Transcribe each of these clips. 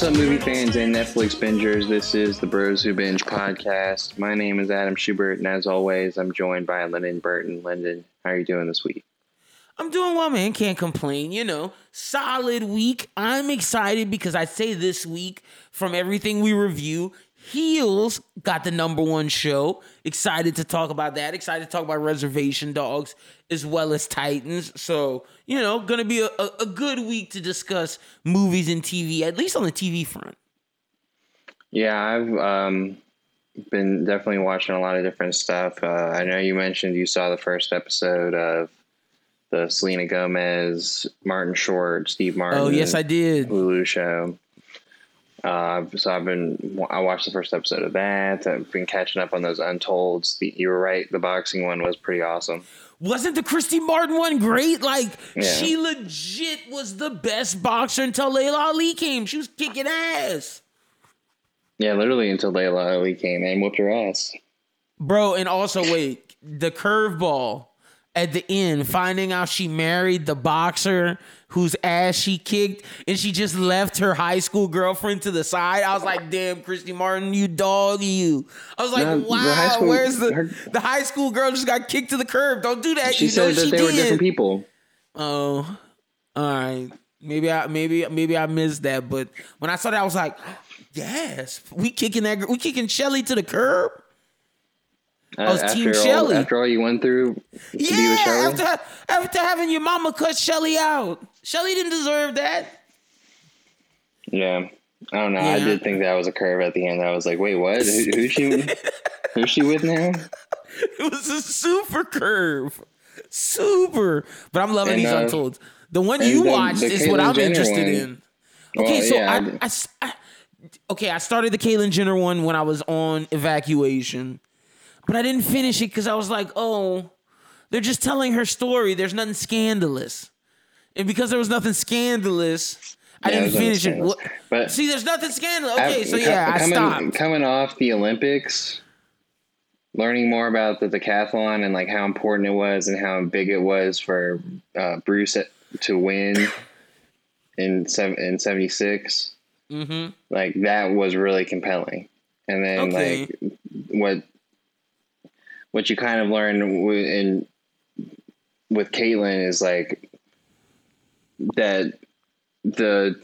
What's up, movie fans and Netflix bingers? This is the Bros Who Binge podcast. My name is Adam Schubert, and as always, I'm joined by Lyndon Burton. Lyndon, how are you doing this week? I'm doing well, man. Can't complain. You know, solid week. I'm excited because I say this week from everything we review, Heels got the number one show. Excited to talk about that. Excited to talk about Reservation Dogs as well as Titans. So, you know, gonna be a, a, a good week to discuss movies and TV, at least on the TV front. Yeah, I've um, been definitely watching a lot of different stuff. Uh, I know you mentioned you saw the first episode of the Selena Gomez, Martin Short, Steve Martin. Oh, yes, I did. Hulu show. Uh, so I've been I watched the first episode of that. I've been catching up on those Untolds. The, you were right. The boxing one was pretty awesome. Wasn't the Christy Martin one great? Like yeah. she legit was the best boxer until Laila Ali came. She was kicking ass. Yeah, literally until Laila Ali came and whooped her ass. Bro, and also wait, the curveball at the end, finding out she married the boxer whose ass she kicked, and she just left her high school girlfriend to the side. I was like, "Damn, Christy Martin, you dog, you." I was like, no, "Wow, school, where's the her, the high school girl just got kicked to the curb? Don't do that." She you said that they did. were different people. Oh, all right. Maybe I maybe maybe I missed that, but when I saw that, I was like, "Yes, we kicking that we kicking Shelly to the curb." I was after Team Shelly. After all you went through yeah, After, after having your mama cut Shelly out. Shelly didn't deserve that. Yeah. I don't know. Yeah. I did think that was a curve at the end. I was like, wait, what? Who, who's she who's she with now? It was a super curve. Super. But I'm loving and, these uh, untold. The one you the, watched the is Caitlyn what I'm Jenner interested one. in. Okay, well, so yeah, I, I, I, okay, I started the Caitlyn Jenner one when I was on evacuation. But I didn't finish it because I was like, oh, they're just telling her story. There's nothing scandalous. And because there was nothing scandalous, I didn't finish it. But see, there's nothing scandalous. Okay, so yeah, coming, I stopped. Coming off the Olympics, learning more about the decathlon and like how important it was and how big it was for uh, Bruce to win in seven in '76. Mm-hmm. Like that was really compelling. And then okay. like what what you kind of learn in with Caitlyn is like that the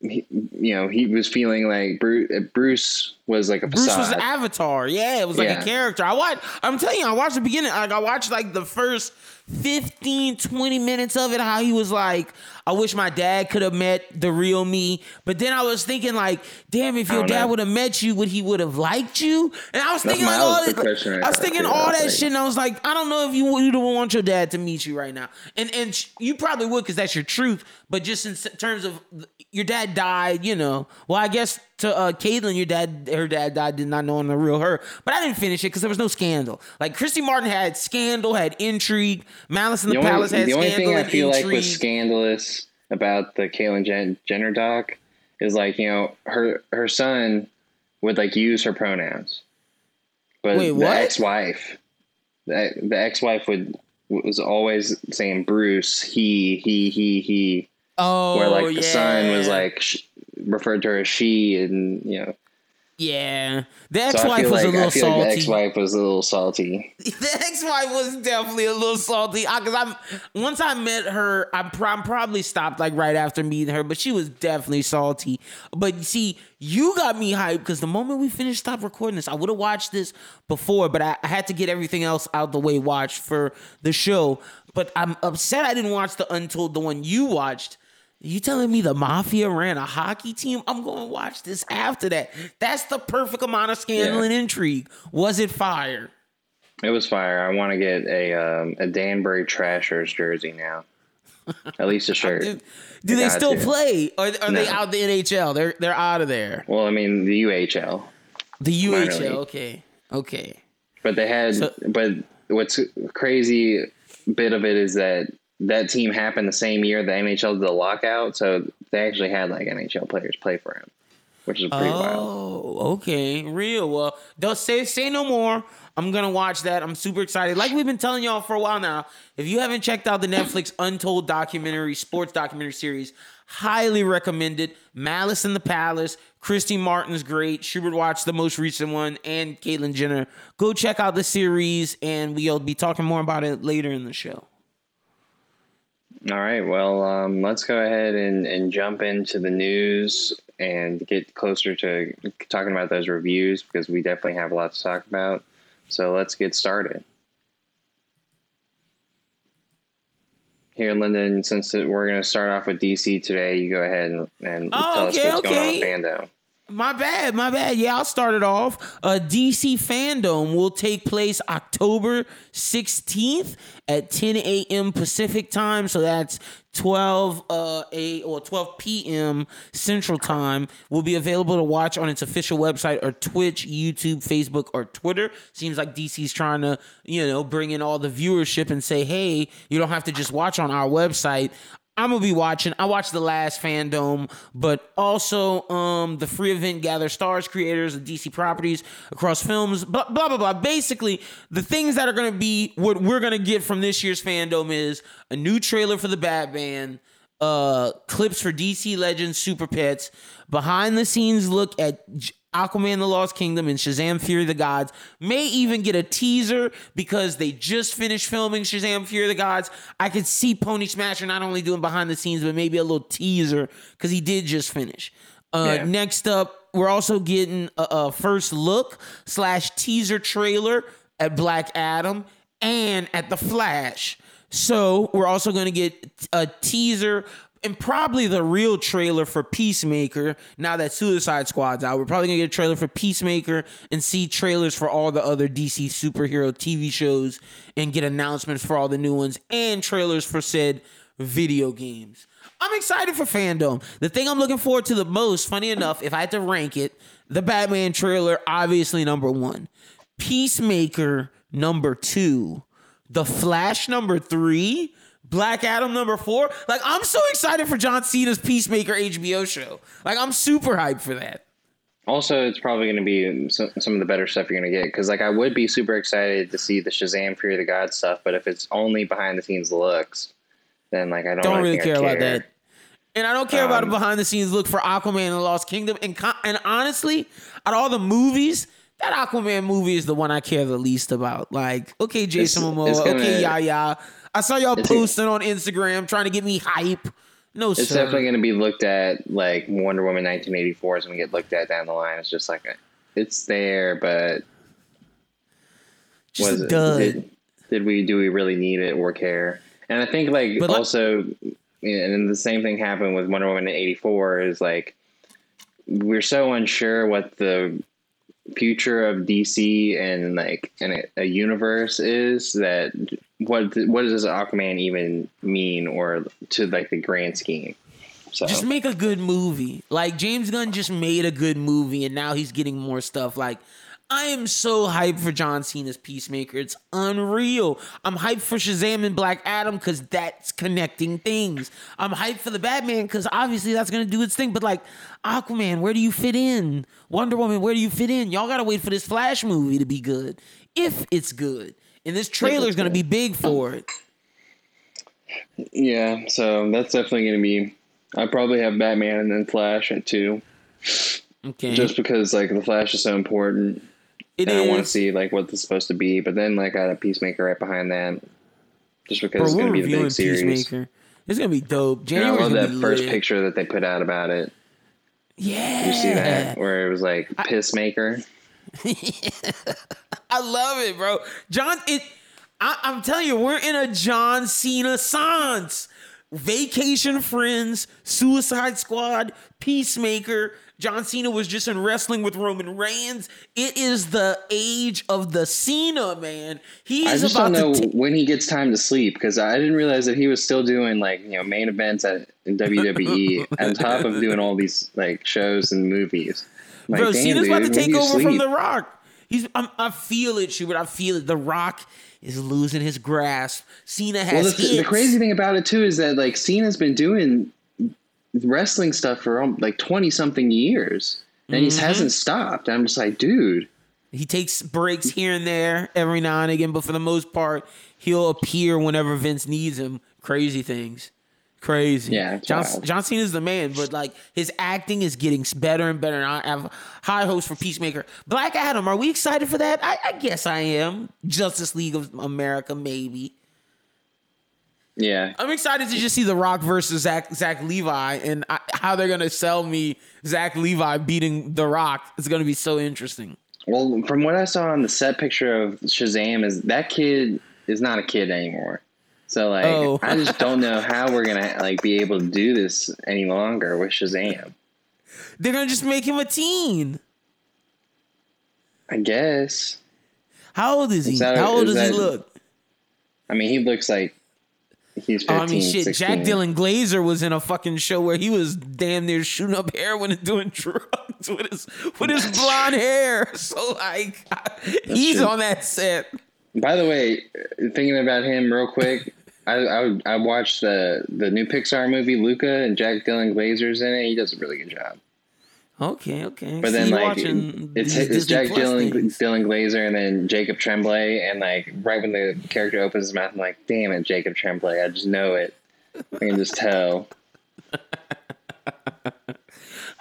he, you know he was feeling like Bruce, Bruce was like a Bruce facade. was an avatar. Yeah, it was like yeah. a character. I watched. I'm telling you, I watched the beginning. Like I watched like the first 15, 20 minutes of it, how he was like, I wish my dad could have met the real me. But then I was thinking, like, damn, if your dad would have met you, would he would have liked you? And I was thinking like all this, I was thinking all that like, shit, and I was like, I don't know if you would want your dad to meet you right now. And and you probably would because that's your truth. But just in terms of your dad died, you know. Well, I guess to uh, Caitlyn, your dad, her dad died, did not know in the real her. But I didn't finish it because there was no scandal. Like Christy Martin had scandal, had intrigue. Malice in the, the only, Palace had the only thing I feel intrigue. like was scandalous about the Caitlyn Jen- Jenner doc is like you know her her son would like use her pronouns, but Wait, the ex-wife, the, the ex-wife would was always saying Bruce, he, he, he, he. Oh, where like oh, the yeah. son was like sh- referred to her as she, and you know. Yeah, the ex-wife so was like, a little salty. Like the ex-wife was a little salty. The ex-wife was definitely a little salty. Because I'm once I met her, I am probably stopped like right after meeting her, but she was definitely salty. But you see, you got me hyped because the moment we finished, stop recording this, I would have watched this before, but I, I had to get everything else out the way watched for the show. But I'm upset I didn't watch the Untold, the one you watched you telling me the mafia ran a hockey team? I'm going to watch this after that. That's the perfect amount of scandal yeah. and intrigue. Was it fire? It was fire. I want to get a um, a Danbury Trashers jersey now. At least a shirt. do, do they still to. play? Or are no. they out the NHL? They're they're out of there. Well, I mean the UHL. The UHL. Okay. Okay. But they had. So, but what's crazy bit of it is that that team happened the same year the NHL did the lockout, so they actually had like NHL players play for him. which is pretty oh, wild. Oh, okay, real. Well, don't say say no more. I'm gonna watch that. I'm super excited. Like we've been telling y'all for a while now. If you haven't checked out the Netflix Untold documentary, sports documentary series, highly recommended. Malice in the Palace. Christy Martin's great. Schubert watched the most recent one, and Caitlyn Jenner. Go check out the series, and we'll be talking more about it later in the show. All right. Well, um, let's go ahead and, and jump into the news and get closer to talking about those reviews because we definitely have a lot to talk about. So let's get started. Here, Lyndon, since we're going to start off with DC today, you go ahead and, and oh, tell okay, us what's okay. going on with Fandom. My bad, my bad. Yeah, I'll start it off. Uh, DC Fandom will take place October 16th at 10 a.m. Pacific time. So that's 12 uh, a or 12 p.m. Central Time. Will be available to watch on its official website or Twitch, YouTube, Facebook, or Twitter. Seems like DC's trying to, you know, bring in all the viewership and say, hey, you don't have to just watch on our website. I'm gonna be watching. I watched the last fandom, but also um the free event gather stars creators of DC properties across films, blah blah blah blah. Basically, the things that are gonna be what we're gonna get from this year's fandom is a new trailer for the Batman, uh clips for DC Legends Super Pets, behind the scenes look at Aquaman the Lost Kingdom and Shazam Fury of the Gods may even get a teaser because they just finished filming Shazam Fury of the Gods. I could see Pony Smasher not only doing behind the scenes, but maybe a little teaser because he did just finish. Uh, yeah. Next up, we're also getting a, a first look slash teaser trailer at Black Adam and at The Flash. So we're also going to get a teaser and probably the real trailer for Peacemaker. Now that Suicide Squad's out, we're probably gonna get a trailer for Peacemaker and see trailers for all the other DC superhero TV shows and get announcements for all the new ones and trailers for said video games. I'm excited for fandom. The thing I'm looking forward to the most, funny enough, if I had to rank it, the Batman trailer, obviously number one. Peacemaker, number two. The Flash, number three. Black Adam number four. Like I'm so excited for John Cena's Peacemaker HBO show. Like I'm super hyped for that. Also, it's probably going to be some, some of the better stuff you're going to get because, like, I would be super excited to see the Shazam Fury of the God stuff, but if it's only behind the scenes looks, then like I don't, don't really care, care, about that. And I don't care um, about a behind the scenes look for Aquaman and the Lost Kingdom. And and honestly, out of all the movies, that Aquaman movie is the one I care the least about. Like, okay, Jason Momoa, okay, yeah, yeah. I saw y'all posting on Instagram trying to get me hype. No, it's sir. definitely going to be looked at like Wonder Woman 1984 is going to get looked at down the line. It's just like it's there, but just was it? Did, did, we do we really need it or care? And I think like but also, and the same thing happened with Wonder Woman 84 is like we're so unsure what the future of DC and like and a, universe is that what what does Aquaman even mean or to like the grand scheme? So. Just make a good movie. Like James Gunn just made a good movie and now he's getting more stuff. Like I am so hyped for John Cena's Peacemaker. It's unreal. I'm hyped for Shazam and Black Adam because that's connecting things. I'm hyped for the Batman because obviously that's gonna do its thing. But like Aquaman, where do you fit in? Wonder Woman, where do you fit in? Y'all gotta wait for this Flash movie to be good. If it's good and this trailer is going to be big for it. Yeah, so that's definitely going to be. I probably have Batman and then Flash at two. Okay. Just because like the Flash is so important. It and is. I want to see like what it's supposed to be, but then like I got a Peacemaker right behind that. Just because Bro, it's going to be the big series. Peacemaker. It's gonna be dope. January. I love that first lit. picture that they put out about it. Yeah. you see that where it was like Pissmaker? I love it, bro. John, it. I, am telling you, we're in a John Cena sans. Vacation Friends, Suicide Squad, Peacemaker. John Cena was just in wrestling with Roman Reigns. It is the age of the Cena man. He is I just about don't know t- when he gets time to sleep because I didn't realize that he was still doing like you know main events at in WWE on top of doing all these like shows and movies. Like, Bro, Cena's dude, about to take over sleep? from The Rock. He's, I'm, i feel it, Schubert. I feel it. The Rock is losing his grasp. Cena has. Well, the, the, crazy thing about it too is that like Cena's been doing wrestling stuff for um, like twenty something years. and mm-hmm. he hasn't stopped. I'm just like, dude. He takes breaks here and there every now and again, but for the most part, he'll appear whenever Vince needs him. Crazy things. Crazy. Yeah. John, John Cena is the man, but like his acting is getting better and better. And I have high hopes for Peacemaker. Black Adam, are we excited for that? I, I guess I am. Justice League of America, maybe. Yeah. I'm excited to just see The Rock versus Zach, Zach Levi and I, how they're going to sell me Zach Levi beating The Rock. It's going to be so interesting. Well, from what I saw on the set picture of Shazam, is that kid is not a kid anymore. So like, oh. I just don't know how we're gonna like be able to do this any longer with Shazam. They're gonna just make him a teen. I guess. How old is he? That, how old does that, he look? I mean, he looks like he's 15, oh, I mean, shit. 16. Jack Dylan Grazer was in a fucking show where he was damn near shooting up heroin and doing drugs with his with his blonde hair. So like, he's on that set. By the way, thinking about him real quick, I, I I watched the the new Pixar movie Luca and Jack Dylan Grazer's in it. He does a really good job. Okay, okay. But then like it's, it's Jack Dylan Dylan Grazer and then Jacob Tremblay and like right when the character opens his mouth, I'm like, damn it, Jacob Tremblay. I just know it. I can just tell.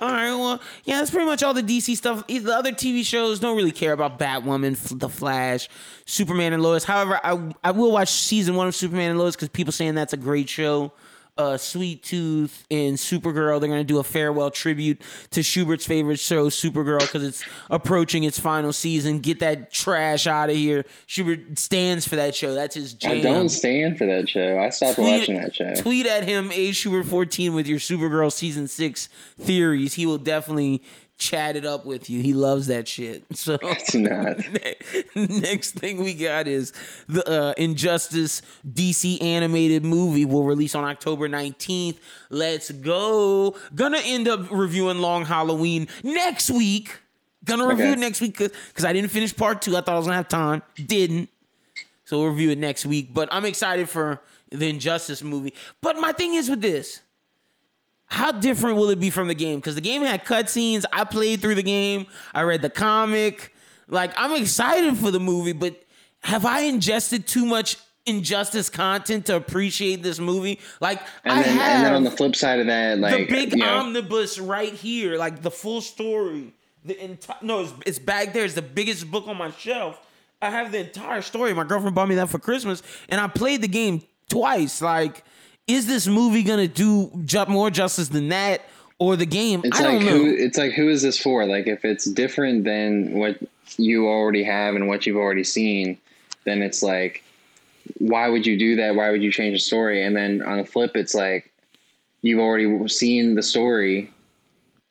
All right, well, yeah, that's pretty much all the DC stuff. The other TV shows don't really care about Batwoman, The Flash, Superman, and Lois. However, I I will watch season one of Superman and Lois because people saying that's a great show uh, Sweet Tooth and Supergirl. They're going to do a farewell tribute to Schubert's favorite show, Supergirl, because it's approaching its final season. Get that trash out of here. Schubert stands for that show. That's his jam. I don't stand for that show. I stopped tweet, watching that show. Tweet at him, A Schubert 14, with your Supergirl season six theories. He will definitely chat it up with you. He loves that shit. So it's not. next thing we got is the uh, Injustice DC animated movie will release on October 19th. Let's go. Gonna end up reviewing Long Halloween next week. Gonna review okay. it next week because I didn't finish part two. I thought I was gonna have time. Didn't. So we'll review it next week. But I'm excited for the Injustice movie. But my thing is with this how different will it be from the game? Because the game had cutscenes. I played through the game. I read the comic. Like I'm excited for the movie, but have I ingested too much injustice content to appreciate this movie? Like and I then, have. And then on the flip side of that, like the big you know, omnibus right here, like the full story. The entire no, it's, it's back there. It's the biggest book on my shelf. I have the entire story. My girlfriend bought me that for Christmas, and I played the game twice. Like is this movie gonna do more justice than that or the game? It's I like don't know. Who, it's like who is this for? Like if it's different than what you already have and what you've already seen, then it's like, why would you do that? Why would you change the story? And then on the flip, it's like you've already seen the story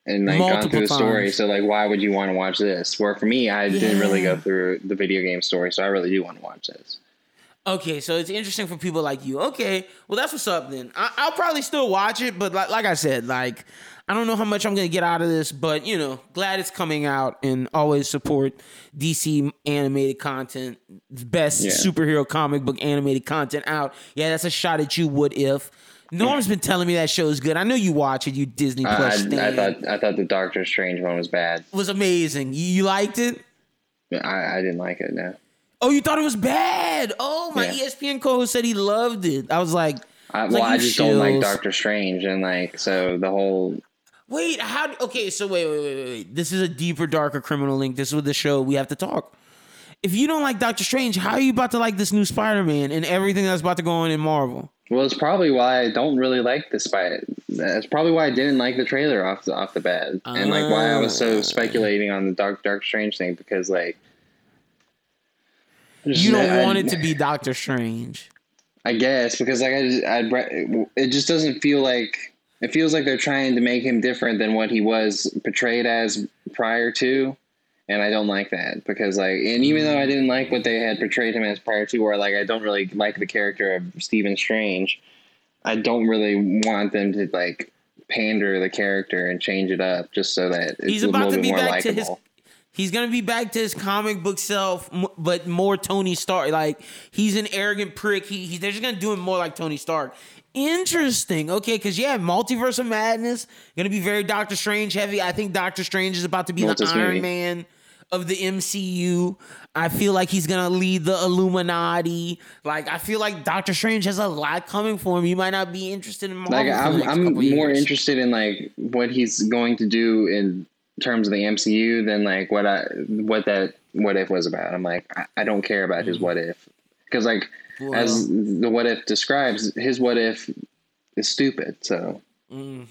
and like Multiple gone through the story. So like, why would you want to watch this? Where for me, I yeah. didn't really go through the video game story, so I really do want to watch this. Okay, so it's interesting for people like you. Okay, well that's what's up then. I, will probably still watch it, but like, like I said, like I don't know how much I'm gonna get out of this, but you know, glad it's coming out and always support DC animated content, best yeah. superhero comic book animated content out. Yeah, that's a shot at you. Would if? Norm's been telling me that show is good. I know you watch it. You Disney Plus. Uh, I, I, thought I thought the Doctor Strange one was bad. It was amazing. You, you liked it? I, I didn't like it. No. Oh, you thought it was bad? Oh, my yeah. ESPN co-host said he loved it. I was like, I, well, like, I just chills. don't like Doctor Strange, and like so the whole. Wait, how? Okay, so wait, wait, wait, wait. This is a deeper, darker criminal link. This is the show we have to talk. If you don't like Doctor Strange, how are you about to like this new Spider-Man and everything that's about to go on in Marvel? Well, it's probably why I don't really like the Spider. That's probably why I didn't like the trailer off the off the bat, and like why I was so ah. speculating on the Dark Dark Strange thing because like you don't I, want it to be Doctor Strange. I guess because like I, I, it just doesn't feel like it feels like they're trying to make him different than what he was portrayed as prior to, and I don't like that because like, and even though I didn't like what they had portrayed him as prior to, or like I don't really like the character of Stephen Strange, I don't really want them to like pander the character and change it up just so that it's He's a little bit more likable He's gonna be back to his comic book self, but more Tony Stark. Like he's an arrogant prick. He, he they're just gonna do him more like Tony Stark. Interesting. Okay, because yeah, multiverse of madness gonna be very Doctor Strange heavy. I think Doctor Strange is about to be the Iron Man of the MCU. I feel like he's gonna lead the Illuminati. Like I feel like Doctor Strange has a lot coming for him. You might not be interested in Marvel. Like I'm, I'm more years. interested in like what he's going to do in terms of the MCU than like what I what that what if was about. I'm like I, I don't care about his mm-hmm. what if because like well, as the what if describes his what if is stupid. So. Mm.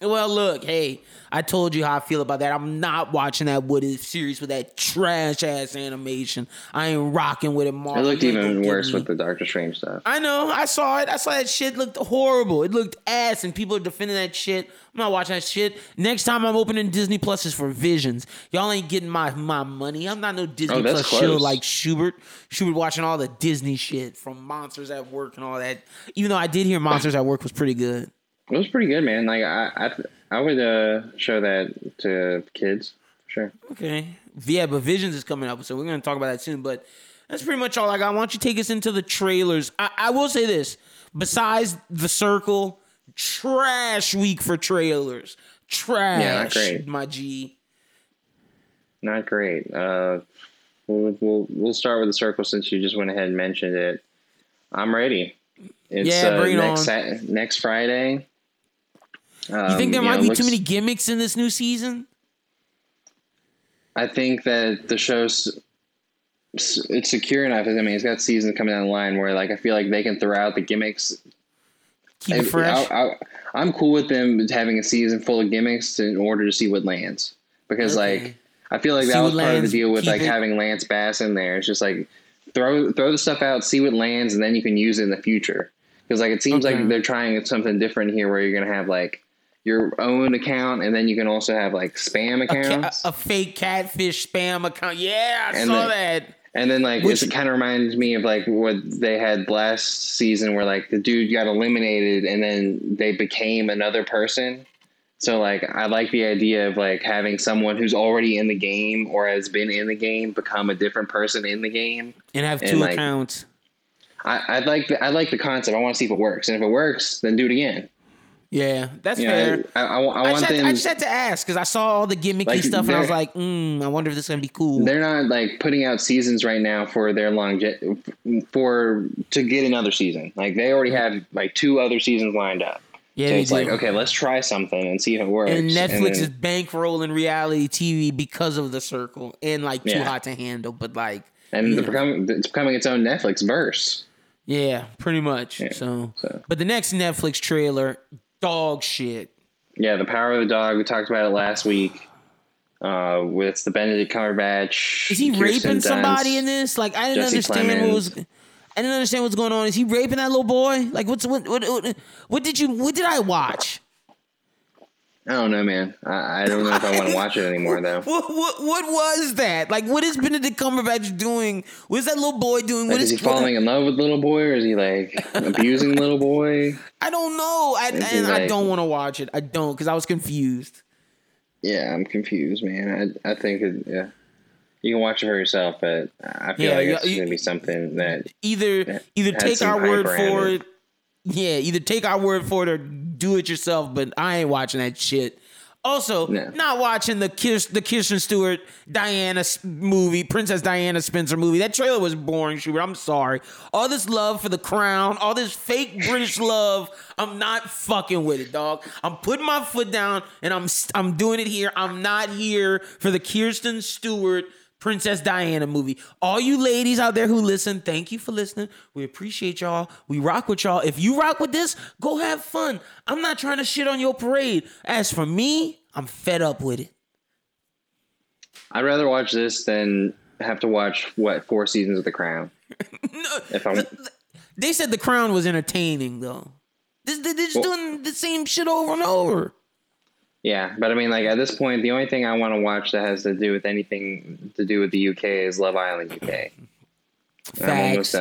Well, look, hey, I told you how I feel about that. I'm not watching that If series with that trash ass animation. I ain't rocking with it. Marvel. It looked even worse with the Doctor Strange stuff. I know. I saw it. I saw that shit looked horrible. It looked ass, and people are defending that shit. I'm not watching that shit. Next time I'm opening Disney Plus is for Visions. Y'all ain't getting my my money. I'm not no Disney oh, Plus show like Schubert. Schubert watching all the Disney shit from Monsters at Work and all that. Even though I did hear Monsters at Work was pretty good. It was pretty good, man. Like I, I, I would uh, show that to kids. Sure. Okay. Yeah, but Visions is coming up, so we're gonna talk about that soon. But that's pretty much all I got. Why don't you take us into the trailers? I, I will say this: besides the Circle, trash week for trailers. Trash. Yeah, not great. My G. Not great. Uh, we'll, we'll we'll start with the Circle since you just went ahead and mentioned it. I'm ready. It's yeah, uh, bring next, on. next Friday. Um, you think there you might know, be looks, too many gimmicks in this new season? I think that the show's it's secure enough. I mean, it's got seasons coming down the line where, like, I feel like they can throw out the gimmicks. Keep it fresh. I, am cool with them having a season full of gimmicks in order to see what lands. Because, okay. like, I feel like see that was part of the deal with like it. having Lance Bass in there. It's just like throw throw the stuff out, see what lands, and then you can use it in the future. Because like it seems okay. like they're trying something different here, where you're gonna have like your own account, and then you can also have like spam accounts. A, a fake catfish spam account. Yeah, I and saw then, that. And then like Which, it kind of reminds me of like what they had last season, where like the dude got eliminated, and then they became another person. So like I like the idea of like having someone who's already in the game or has been in the game become a different person in the game and have two and, like, accounts. I, I like the, I like the concept. I want to see if it works, and if it works, then do it again. Yeah, that's you fair. Know, I, I, I, I, just them, I, just had to ask because I saw all the gimmicky like, stuff and I was like, mm, I wonder if this is gonna be cool. They're not like putting out seasons right now for their long for to get another season. Like they already have like two other seasons lined up. Yeah, so it's do. like okay, let's try something and see if it works. And Netflix and then, is bankrolling reality TV because of the circle and like too yeah. hot to handle. But like, and the becoming, it's becoming its own Netflix verse. Yeah, pretty much. Yeah, so. so, but the next Netflix trailer dog shit. Yeah, the power of the dog. We talked about it last week. Uh, with the Benedict Cumberbatch. Is he Kirsten raping Dunst, somebody in this? Like I didn't Jesse understand Plemons. what was. I didn't understand what's going on. Is he raping that little boy? Like what's what what what, what did you what did I watch? I don't know, man. I, I don't know if I want to watch it anymore, though. What, what, what was that? Like, what is Benedict Cumberbatch doing? What is that little boy doing? Like, what is, is he falling in love with little boy, or is he like abusing little boy? I don't know. I, and like, I don't want to watch it. I don't because I was confused. Yeah, I'm confused, man. I I think it, yeah. You can watch it for yourself, but I feel yeah, like it's you, gonna be something that either either take our word for it. Yeah, either take our word for it or do it yourself, but I ain't watching that shit. Also, not watching the Kirsten, the Kirsten Stewart Diana movie, Princess Diana Spencer movie. That trailer was boring, Schubert. I'm sorry. All this love for the crown, all this fake British love, I'm not fucking with it, dog. I'm putting my foot down and I'm I'm doing it here. I'm not here for the Kirsten Stewart Princess Diana movie. All you ladies out there who listen, thank you for listening. We appreciate y'all. We rock with y'all. If you rock with this, go have fun. I'm not trying to shit on your parade. As for me, I'm fed up with it. I'd rather watch this than have to watch what four seasons of The Crown. no, if I'm, they said The Crown was entertaining though. They're just well, doing the same shit over and over. Yeah, but I mean, like at this point, the only thing I want to watch that has to do with anything to do with the UK is Love Island UK. Facts.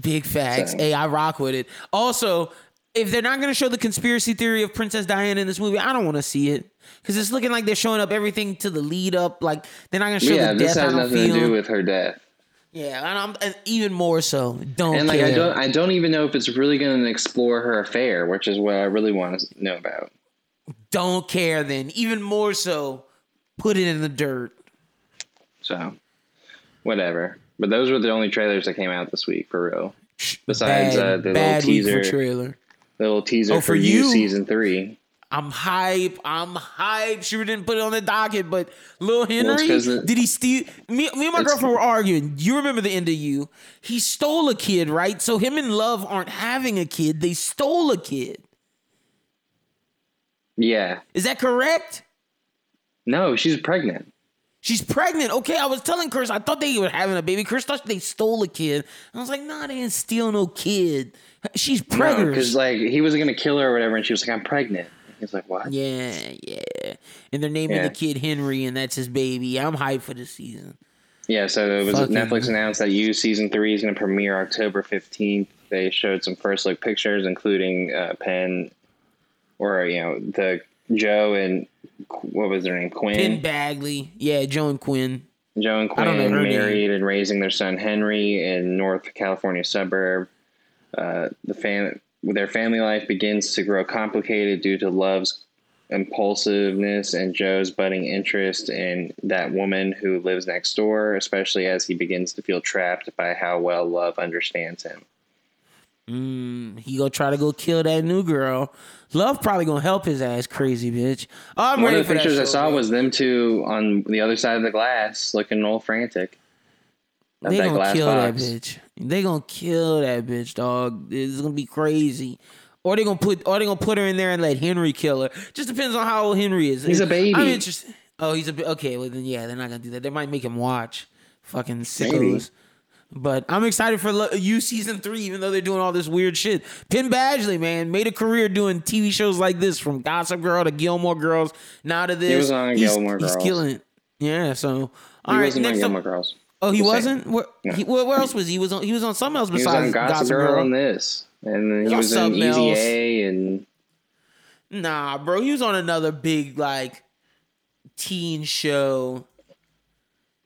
Big facts. So. Hey, I rock with it. Also, if they're not going to show the conspiracy theory of Princess Diana in this movie, I don't want to see it because it's looking like they're showing up everything to the lead up. Like they're not going to show yeah, the death. has I don't nothing feel. to do with her death. yeah, and I'm and even more so. Don't And like care. I don't, I don't even know if it's really going to explore her affair, which is what I really want to know about. Don't care. Then even more so, put it in the dirt. So, whatever. But those were the only trailers that came out this week for real. Besides bad, uh, the little bad week for teaser, trailer. the little teaser Oh, for, for you you? season three. I'm hype. I'm hype. Sure didn't put it on the docket, but Lil Henry it- did he steal? Me, me and my girlfriend were arguing. You remember the end of you? He stole a kid, right? So him and Love aren't having a kid. They stole a kid. Yeah. Is that correct? No, she's pregnant. She's pregnant. Okay, I was telling Chris, I thought they were having a baby. Chris thought they stole a kid. I was like, nah, they didn't steal no kid. She's No, pregnant. because like he wasn't gonna kill her or whatever, and she was like, "I'm pregnant." He's like, "What?" yeah, yeah. And they're naming Yeah. the kid Henry, and that's his baby. I'm hyped for the season. Yeah, so it was Fucking- Netflix announced that You season three is going to premiere October fifteenth. They showed some first look pictures, including uh, Penn, or you know the Joe and what was their name, Penn Quinn. Bagley. Yeah, Joe and Quinn. Joe and I don't know Quinn her name. married and raising their son Henry in North California suburb. Uh, the fam- their family life begins to grow complicated due to Love's impulsiveness and Joe's budding interest in that woman who lives next door, especially as he begins to feel trapped by how well Love understands him. Mm, he gonna try to go kill that new girl. Love probably gonna help his ass, crazy bitch. Oh, I'm One of the pictures I saw bro. was them two on the other side of the glass, looking all frantic. They gonna kill box. that bitch. They gonna kill that bitch, dog. It's gonna be crazy. Or they gonna put, or they gonna put her in there and let Henry kill her. Just depends on how old Henry is. He's a baby. I'm interested. Oh, he's a okay. Well, then yeah, they're not gonna do that. They might make him watch. Fucking sickos. Maybe. But I'm excited for you season three, even though they're doing all this weird shit. Penn Badgley, man, made a career doing TV shows like this, from Gossip Girl to Gilmore Girls, now to this. he was on he's, Gilmore He's Girls. killing it. Yeah. So all He right, wasn't on next up. Girls. Oh, he wasn't. saying. Where, No. he, where, where else was he? He was on? He was on something else He was besides on Gossip, Gossip Girl Girl. and this, and then he Y'all was in something Easy. A, and Nah, bro, he was on another big like teen show.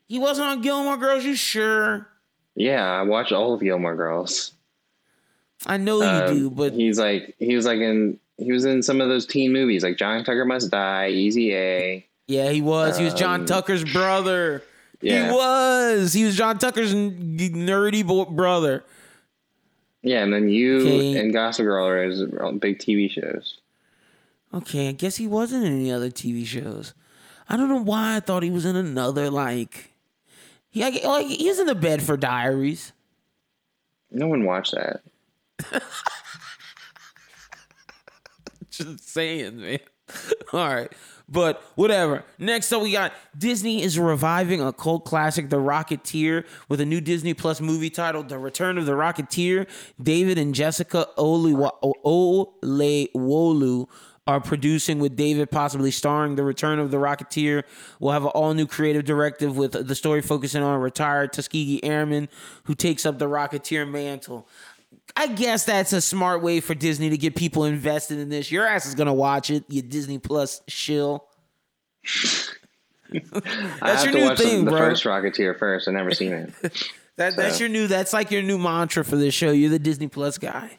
He wasn't on Gilmore Girls. You sure? Yeah, I watched all of Gilmore Girls. I know you Um, do, but he's like he was like in he was in some of those teen movies like John Tucker Must Die, Easy A. yeah, he was. He was John um, Tucker's brother. Yeah, He was. He was John Tucker's n- nerdy bo- brother. yeah, and then you Okay. and Gossip Girl are his big TV shows. Okay, I guess he wasn't in any other TV shows. I don't know why I thought he was in another like. Like, like he's in the Bedford Diaries. No one watched that. Just saying, man. All right. But whatever. Next up, we got Disney is reviving a cult classic, The Rocketeer, with a new Disney Plus movie titled The Return of the Rocketeer. David and Jessica Olewa- Olewolu are producing with David possibly starring The Return of the Rocketeer. We'll have an all new creative directive with the story focusing on a retired Tuskegee airman who takes up the Rocketeer mantle. I guess that's a smart way for Disney to get people invested in this. Your ass is gonna watch it, you Disney Plus shill. I That's your new the- thing, the, bro. first Rocketeer first. I've never seen it. That that's your new. That's like your new mantra for this show. You're the Disney Plus guy,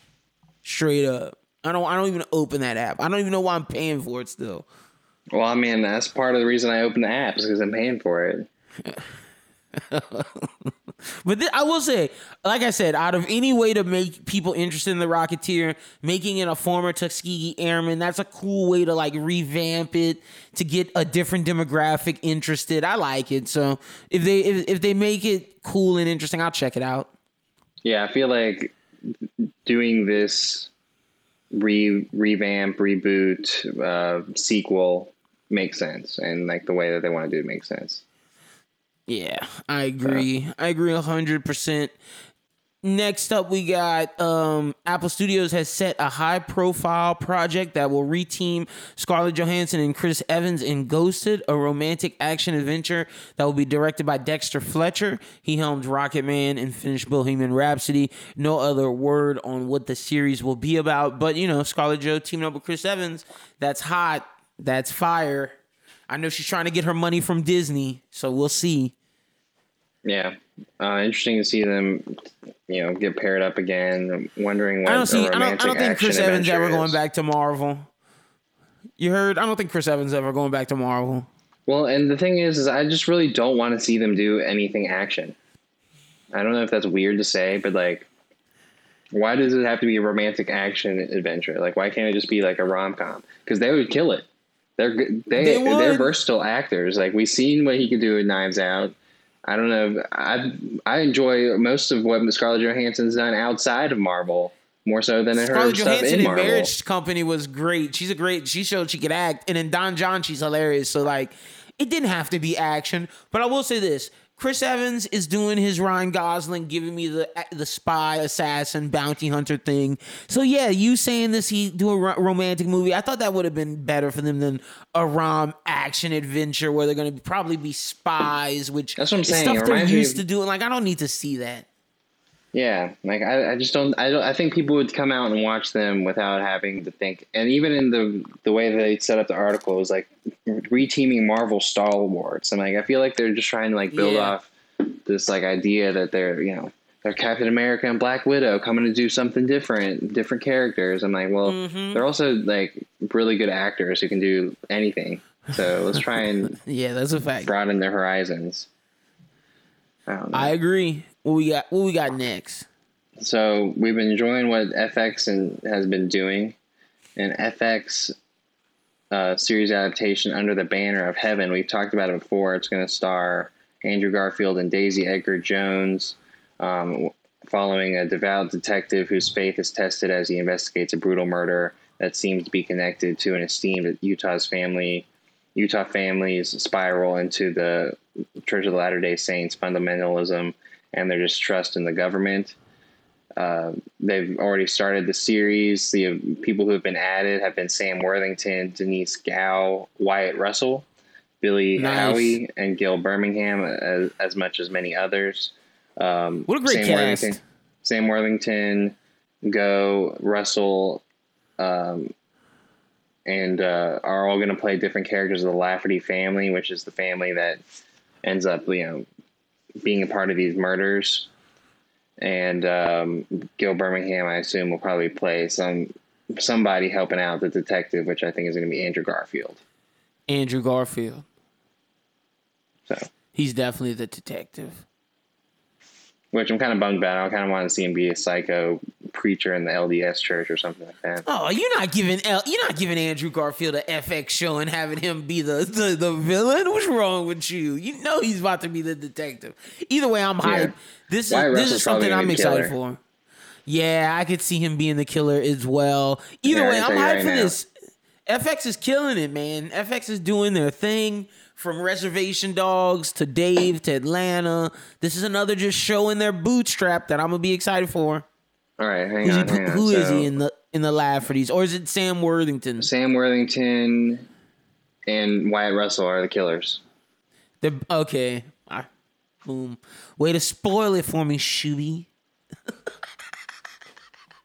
straight up. I don't. I don't even open that app. I don't even know why I'm paying for it still. well, I mean that's part of the reason I open the app is because I'm paying for it. But thi- I will say, like I said, out of any way to make people interested in the Rocketeer, making it a former Tuskegee Airman, that's a cool way to like revamp it to get a different demographic interested. I like it. So if they if, if they make it cool and interesting, I'll check it out. Yeah, I feel like doing this re revamp, reboot, uh, sequel makes sense, and like the way that they want to do it makes sense. Yeah, I agree. I agree hundred percent. Next up, we got um, Apple Studios has set a high profile project that will reteam Scarlett Johansson and Chris Evans in Ghosted, a romantic action adventure that will be directed by Dexter Fletcher. He helmed Rocketman and finished Bohemian Rhapsody. No other word on what the series will be about, but you know, Scarlett Jo teaming up with Chris Evans, that's hot, that's fire. I know she's trying to get her money from Disney, so we'll see. Yeah, uh, interesting to see them, you know, get paired up again. I'm wondering what I don't see. I don't, I don't think Chris Evans ever is. going back to Marvel. You heard? I don't think Chris Evans ever going back to Marvel. Well, and the thing is, is I just really don't want to see them do anything action. I don't know if that's weird to say, but like, why does it have to be a romantic action adventure? Like, why can't it just be like a rom com? Because they would kill it. They're they, they they're versatile actors. Like we've seen what he could do in Knives Out. I don't know. I I enjoy most of what Scarlett Johansson's done outside of Marvel more so than Scarlett her Johansson stuff in, Marvel. Marriage Company was great. She's a great. She showed she could act, and in Don Jon, she's hilarious. So like, it didn't have to be action. But I will say this: Chris Evans is doing his Ryan Gosling, giving me the the spy, assassin, bounty hunter thing. So yeah, you saying this, he do a romantic movie. I thought that would have been better for them than a rom action adventure where they're going to probably be spies, which that's what I'm saying. Stuff they're used to doing. Like I don't need to see that. Yeah, like I, I just don't I don't I think people would come out and watch them without having to think. And even in the the way they set up the article is like reteaming Marvel stalwarts. And like I feel like they're just trying to like build yeah. off this like idea that they're you know they're Captain America and Black Widow coming to do something different, different characters. I'm like, well, mm-hmm. they're also like really good actors who can do anything. So let's try and yeah, that's a fact. Broaden their horizons. I, I agree. What we got? What we got next? So we've been enjoying what FX and has been doing, and FX uh, series adaptation under the banner of Heaven. We've talked about it before. It's going to star Andrew Garfield and Daisy Edgar Jones, um, following a devout detective whose faith is tested as he investigates a brutal murder that seems to be connected to an esteemed Utah's family, Utah families spiral into the Church of the Latter Day Saints fundamentalism and their distrust in the government. Uh, they've already started the series. The people who have been added have been Sam Worthington, Denise Gough, Wyatt Russell, Billy nice. Howle, and Gil Birmingham, as, as, much as many others. Um, what a great Sam cast! Worthington, Sam Worthington, Go Russell, um, and uh, are all going to play different characters of the Lafferty family, which is the family that ends up, you know, being a part of these murders. And um, Gil Birmingham, I assume, will probably play some somebody helping out the detective, which I think is going to be Andrew Garfield. Andrew Garfield. So he's definitely the detective which I'm kind of bummed about. I kind of want to see him be a psycho preacher in the LDS church or something like that. Oh, you're not giving L- you're not giving Andrew Garfield a FX show and having him be the, the, the villain. What's wrong with you? You know he's about to be the detective. Either way, I'm hyped. Yeah. This is this is something I'm excited for. Yeah, I could see him being the killer as well. Either yeah, way, I'm hyped right for now. this. FX is killing it, man. FX is doing their thing from Reservation Dogs to Dave to Atlanta. This is another just show in their bootstrap that I'm gonna be excited for. All right, hang on. He, hang who on. is so, he in the in the Lafferty's, or is it Sam Worthington? Sam Worthington and Wyatt Russell are the killers. They're okay. Right. Boom. Way to spoil it for me, Shuby.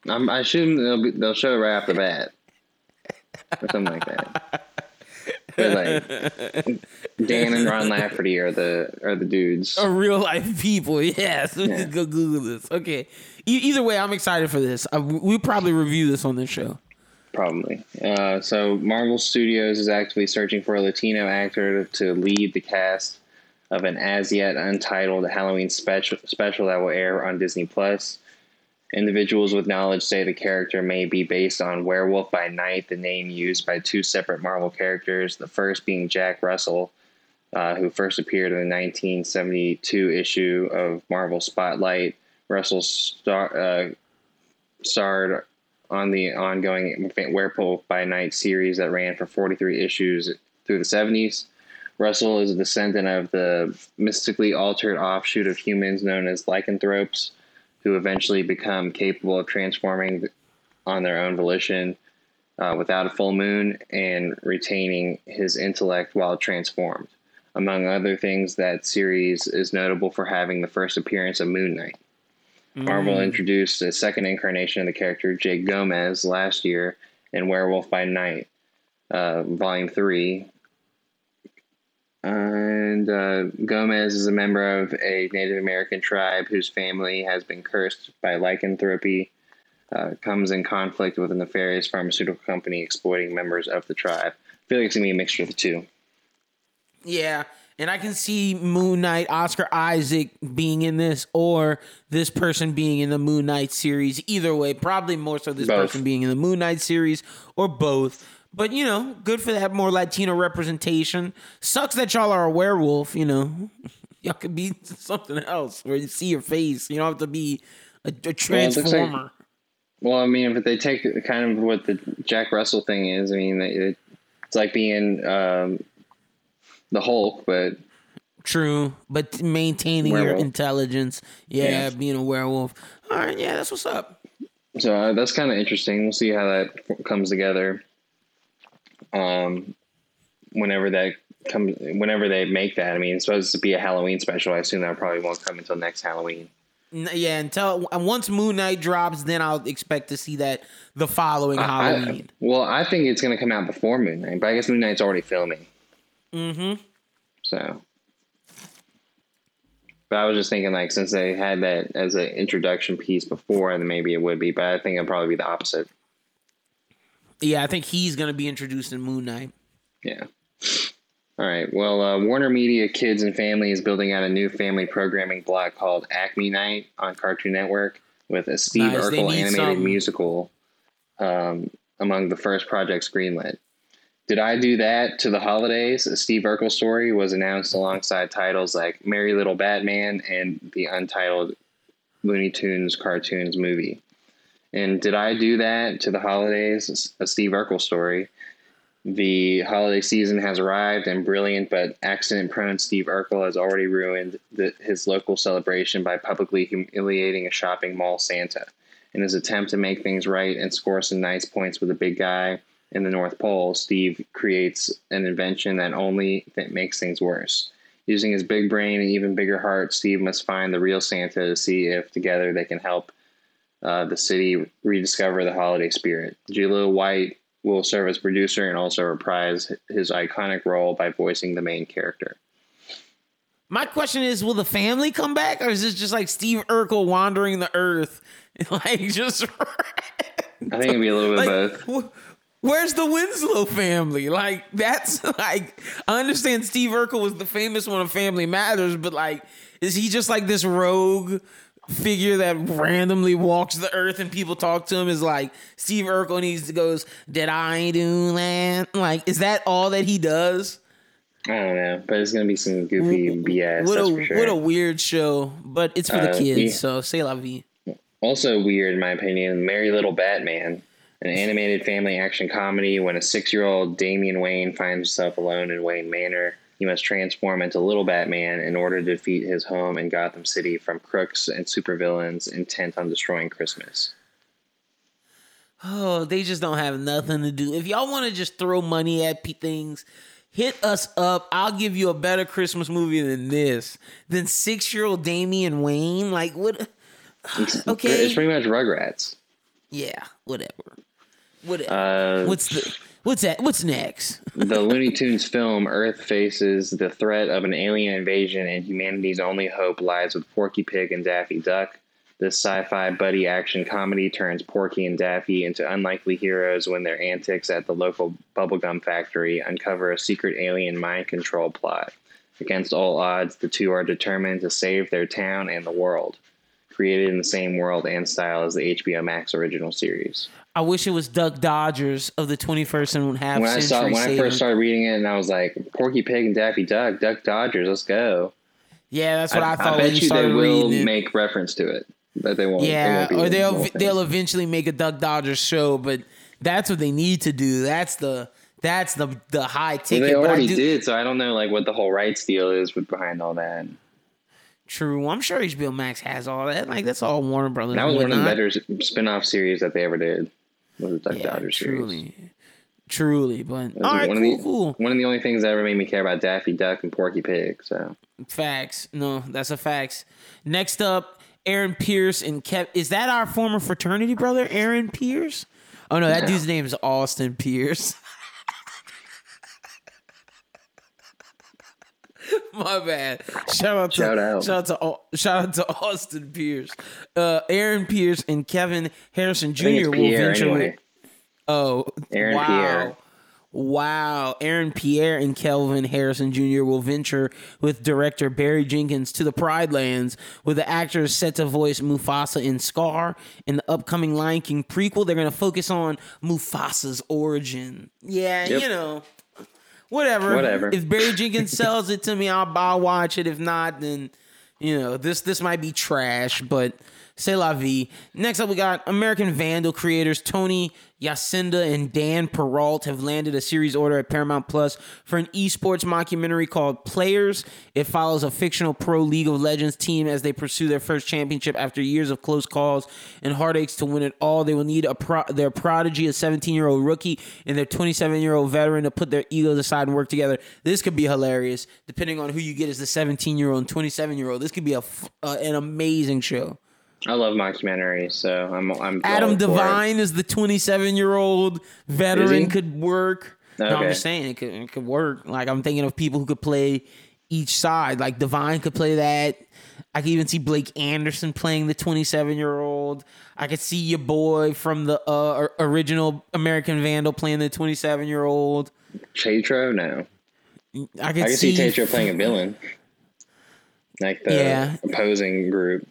I'm, I assume they'll be, they'll show it right off the bat, or something like that. like Dan and Ron Lafferty are the are the dudes. Are real life people. Yes. Yeah. Go Google this. Okay. E- either way, I'm excited for this. I, we probably review this on this show. Probably. Uh, so Marvel Studios is actively searching for a Latino actor to lead the cast of an as yet untitled Halloween special special that will air on Disney Plus. Individuals with knowledge say the character may be based on Werewolf by Night, the name used by two separate Marvel characters, the first being Jack Russell, uh, who first appeared in the 1972 issue of Marvel Spotlight. Russell star, uh, starred on the ongoing Werewolf by Night series that ran for 43 issues through the 70s. Russell is a descendant of the mystically altered offshoot of humans known as lycanthropes who eventually become capable of transforming on their own volition uh, without a full moon and retaining his intellect while transformed. Among other things, that series is notable for having the first appearance of Moon Knight. Mm. Marvel introduced a second incarnation of the character, Jake Gomez, last year in Werewolf by Night, uh, Volume 3. And uh, Gomez is a member of a Native American tribe whose family has been cursed by lycanthropy uh, comes in conflict with a nefarious pharmaceutical company exploiting members of the tribe. I feel like it's gonna be a mixture of the two. Yeah, and I can see Moon Knight, Oscar Isaac being in this, or this person being in the Moon Knight series. Either way, probably more so this both. person being in the Moon Knight series, or both. But you know, good for that more Latino representation. Sucks that y'all are a werewolf. You know, y'all could be something else where you see your face. You don't have to be a, a transformer. Well, well, I mean, but they take kind of what the Jack Russell thing is, I mean, it's like being um, the Hulk, but true, but maintaining werewolf. your intelligence. Yeah, yeah, being a werewolf. All right, yeah, that's what's up. So uh, that's kind of interesting. We'll see how that comes together. Um, whenever that comes, whenever they make that, I mean, it's supposed to be a Halloween special. I assume that probably won't come until next Halloween. Yeah, until once Moon Knight drops, then I'll expect to see that the following Halloween. I, well, I think it's going to come out before Moon Knight, but I guess Moon Knight's already filming. Mm-hmm. So, but I was just thinking, like, since they had that as an introduction piece before, then maybe it would be. But I think it'll probably be the opposite. Yeah, I think he's going to be introduced in Moon Knight. Yeah. All right. Well, uh, Warner Media Kids and Family is building out a new family programming block called Acme Night on Cartoon Network with a Steve nice. Urkel animated some... musical um, among the first projects greenlit. Did I do that to the holidays? A Steve Urkel story was announced alongside titles like Merry Little Batman and the untitled Looney Tunes cartoons movie. And did I do that to the holidays? A Steve Urkel story the holiday season has arrived, and brilliant but accident prone Steve Urkel has already ruined the, his local celebration by publicly humiliating a shopping mall Santa. In his attempt to make things right and score some nice points with a big guy in the North Pole, Steve creates an invention that only makes things worse. Using his big brain and even bigger heart, Steve must find the real Santa to see if together they can help uh, the city rediscover the holiday spirit. Jaleel White will serve as producer and also reprise his iconic role by voicing the main character. My question is, will the family come back, or is this just like Steve Urkel wandering the earth, like just? I think it'd be a little bit like, both. Where's the Winslow family? Like that's like I understand Steve Urkel was the famous one of Family Matters, but like, is he just like this rogue figure that randomly walks the earth and people talk to him is like Steve Urkel needs to goes, Did I do that? Like, is that all that he does? I don't know, but it's gonna be some goofy BS. What a sure. what a weird show, but it's for the uh, kids, yeah. so say la vie. Also weird, in my opinion, Merry Little Batman, an animated family action comedy when a six year old Damian Wayne finds himself alone in Wayne Manor he must transform into Little Batman in order to defeat his home in Gotham City from crooks and supervillains intent on destroying Christmas. Oh, they just don't have nothing to do. If y'all want to just throw money at things, hit us up. I'll give you a better Christmas movie than this. Than six year old Damian Wayne. Like, what? okay. It's pretty much Rugrats. Yeah, whatever. Whatever. Uh, What's the. What's that? What's next? the Looney Tunes film Earth faces the threat of an alien invasion, and humanity's only hope lies with Porky Pig and Daffy Duck. This sci-fi buddy action comedy turns Porky and Daffy into unlikely heroes when their antics at the local bubblegum factory uncover a secret alien mind control plot. Against all odds, the two are determined to save their town and the world. Created in the same world and style as the HBO Max original series. I wish it was Duck Dodgers of the 21st and half when century. I saw when I first started reading it, and I was like, Porky Pig and Daffy Duck, Duck Dodgers, let's go. Yeah, that's what I, I thought. I bet you, you they will make reference to it, but they won't. Yeah, won't or they'll they'll eventually make a Duck Dodgers show, but that's what they need to do. That's the that's the the high ticket. Well, they already do, did, so I don't know like what the whole rights deal is with behind all that. True. I'm sure HBO Max has all that. Like that's all Warner Brothers. That was one of the better spin-off series that they ever did. Was the Duck yeah, truly. series. Truly, but all right, one cool, the, cool. One of the only things that ever made me care about Daffy Duck and Porky Pig. So facts. No, that's a facts. Next up, Aaron Pierce and Kev. Is that our former fraternity brother, Aaron Pierce? Oh no, that dude's name is Austin Pierce. My bad. Shout out to shout out, shout out to shout out to Austin Pierce, uh, Aaron Pierce, and Kevin Harrison Jr. will eventually. Anyway. Oh, Aaron wow. Pierre. Wow. Aaron Pierre and Kelvin Harrison Jr. will venture with director Barry Jenkins to the Pride Lands, with the actors set to voice Mufasa in Scar. In the upcoming Lion King prequel, they're going to focus on Mufasa's origin. Yeah, yep. you know. Whatever. Whatever. If Barry Jenkins sells it to me, I'll, I'll watch it. If not, then you know this this might be trash, but C'est la vie. Next up, we got American Vandal creators Tony Yacenda and Dan Perrault have landed a series order at Paramount Plus for an esports mockumentary called Players. It follows a fictional pro League of Legends team as they pursue their first championship after years of close calls and heartaches to win it all. They will need a pro- their prodigy, a 17 year old rookie, and their 27 year old veteran to put their egos aside and work together. This could be hilarious, depending on who you get as the 17 year old and 27 year old. This could be a uh, an amazing show. I love mockumentaries, so I'm. I'm Adam Devine is the 27 year old veteran. Could work. Okay. No, I'm just saying it could it could work. Like I'm thinking of people who could play each side. Like Devine could play that. I could even see Blake Anderson playing the 27 year old. I could see your boy from the uh, original American Vandal playing the 27 year old. Tatro, no. I could, I could see, see Tatro playing a villain, like the yeah. opposing group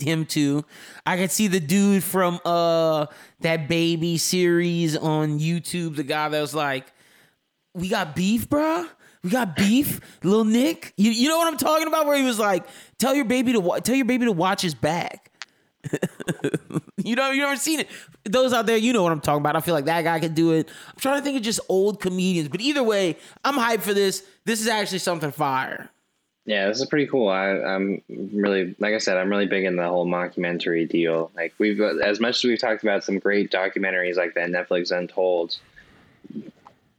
him too. I could see the dude from uh that baby series on YouTube, the guy that was like, "We got beef, bruh. We got beef, little Nick." You you know what I'm talking about? Where he was like, "Tell your baby to tell your baby to watch his back." you know, you never seen it. Those out there, you know what I'm talking about. I feel like that guy could do it. I'm trying to think of just old comedians, but either way, I'm hyped for this. This is actually something fire. Yeah, this is pretty cool. I, am really, like I said, I'm really big in the whole mockumentary deal. Like we've, as much as we've talked about some great documentaries like that Netflix Untold,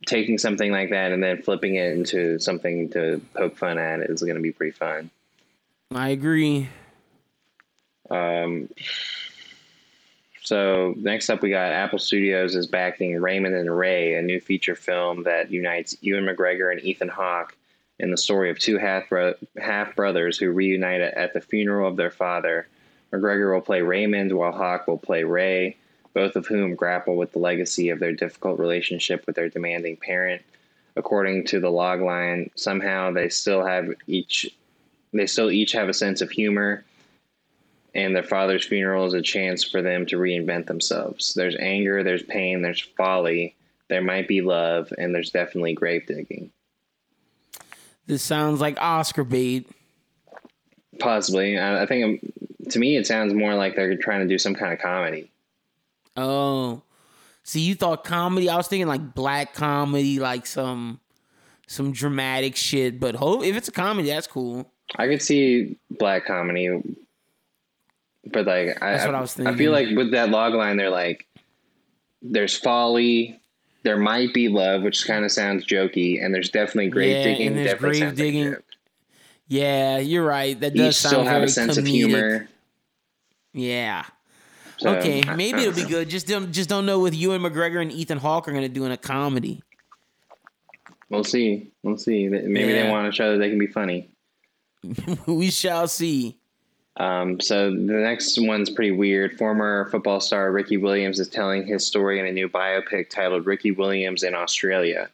taking something like that and then flipping it into something to poke fun at is going to be pretty fun. I agree. Um. So next up, we got Apple Studios is backing Raymond and Ray, a new feature film that unites Ewan McGregor and Ethan Hawke in the story of two half half brothers who reunite at the funeral of their father. McGregor will play Raymond, while Hawke will play Ray, both of whom grapple with the legacy of their difficult relationship with their demanding parent. According to the logline, somehow they still have each they still each have a sense of humor, and their father's funeral is a chance for them to reinvent themselves. There's anger, there's pain, there's folly, there might be love, and there's definitely grave digging. This sounds like Oscar bait. Possibly. I, I think um, to me it sounds more like they're trying to do some kind of comedy. Oh. See, you thought comedy. I was thinking like black comedy, like some some dramatic shit. But hope if it's a comedy, that's cool. I could see black comedy, but like that's I, what I was thinking. I feel like with that log line, they're like, there's folly, there might be love, which kind of sounds jokey, and there's definitely grave yeah, digging. And grave digging. Like yeah, you're right. That does sound still have a sense comedic. of humor. Yeah. So, okay, maybe it'll be good. Just don't, just don't know with Ewan McGregor and Ethan Hawke are going to do in a comedy. We'll see. We'll see. Maybe yeah. they want to show that they can be funny. we shall see. Um, so the next one's pretty weird. Former football star Ricky Williams is telling his story in a new biopic titled "Ricky Williams in Australia,"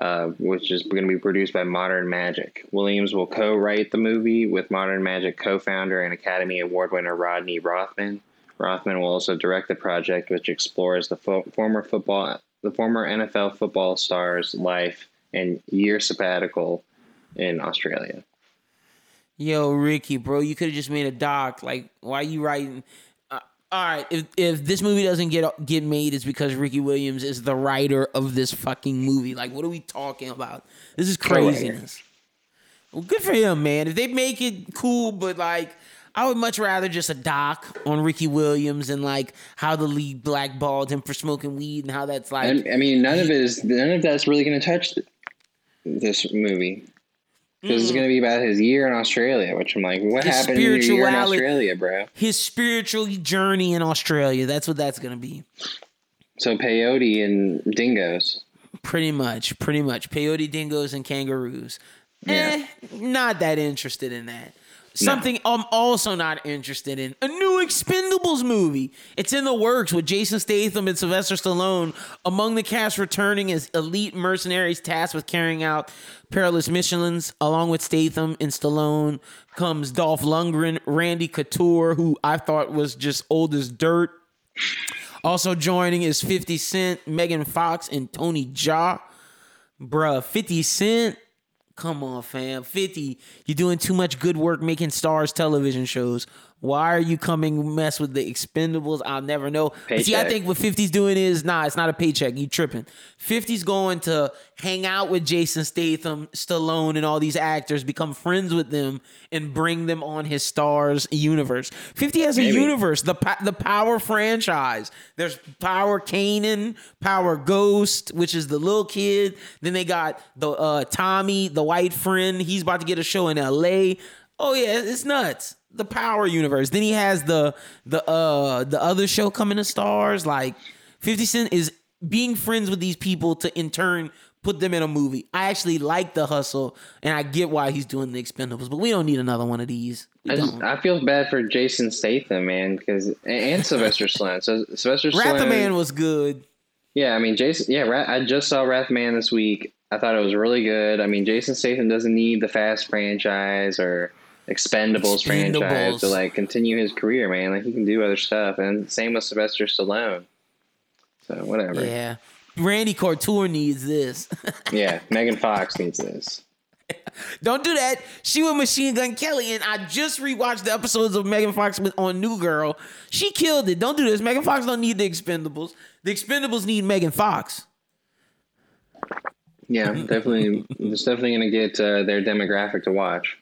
uh, which is going to be produced by Modern Magic. Williams will co-write the movie with Modern Magic co-founder and Academy Award winner Rodney Rothman. Rothman will also direct the project, which explores the fo- former football, the former NFL football star's life and year sabbatical in Australia yo, Ricky, bro, you could have just made a doc. Like, why you writing? Uh, all right, if if this movie doesn't get get made, it's because Ricky Williams is the writer of this fucking movie. Like, what are we talking about? This is craziness. Well, good for him, man. If they make it cool, but like I would much rather just a doc on Ricky Williams and like how the league blackballed him for smoking weed and how that's like. I, I mean, none of it is none of that's really going to touch this movie because mm. it's going to be about his year in Australia. Which I'm like, what his happened in your year in Australia, bro? His spiritual journey in Australia. That's what that's going to be. So peyote and dingoes. Pretty much, pretty much. Peyote dingoes and kangaroos. Yeah. Eh, not that interested in that. Something no. I'm also not interested in. A new Expendables movie. It's in the works with Jason Statham and Sylvester Stallone among the cast returning as elite mercenaries tasked with carrying out perilous missions. Along with Statham and Stallone comes Dolph Lundgren, Randy Couture, who I thought was just old as dirt. Also joining is 50 Cent, Megan Fox, and Tony Jaa. Bruh, 50 Cent Come on, fam. 50, you're doing too much good work making Starz television shows. Why are you coming mess with the expendables? I'll never know. See, I think what 50's doing is nah, it's not a paycheck. You tripping. 50's going to hang out with Jason Statham, Stallone, and all these actors, become friends with them, and bring them on his Starz universe. 50 has Maybe. a universe, the the Power franchise. There's Power Kanan, Power Ghost, which is the little kid. Then they got the uh, Tommy, the white friend. He's about to get a show in L.A. Oh yeah, it's nuts the Power universe. Then he has the the uh the other show coming to Starz. Like Fifty Cent is being friends with these people to in turn put them in a movie. I actually like the hustle, and I get why he's doing the Expendables, but we don't need another one of these. I, just, I, feel bad for Jason Statham, man, because and Sylvester Stallone. So Sylvester Stallone, Man was good. Yeah, I mean Jason. Yeah, I just saw Wrath Man this week. I thought it was really good. I mean, Jason Statham doesn't need the Fast franchise or Expendables, Expendables, franchise to like continue his career, man. Like he can do other stuff, and same with Sylvester Stallone. So whatever. Yeah, Randy Couture needs this. yeah, Megan Fox needs this. Don't do that. She was Machine Gun Kelly, and I just rewatched the episodes of Megan Fox on New Girl. She killed it. Don't do this. Megan Fox don't need the Expendables. The Expendables need Megan Fox. Yeah, definitely. it's definitely going to get uh, their demographic to watch.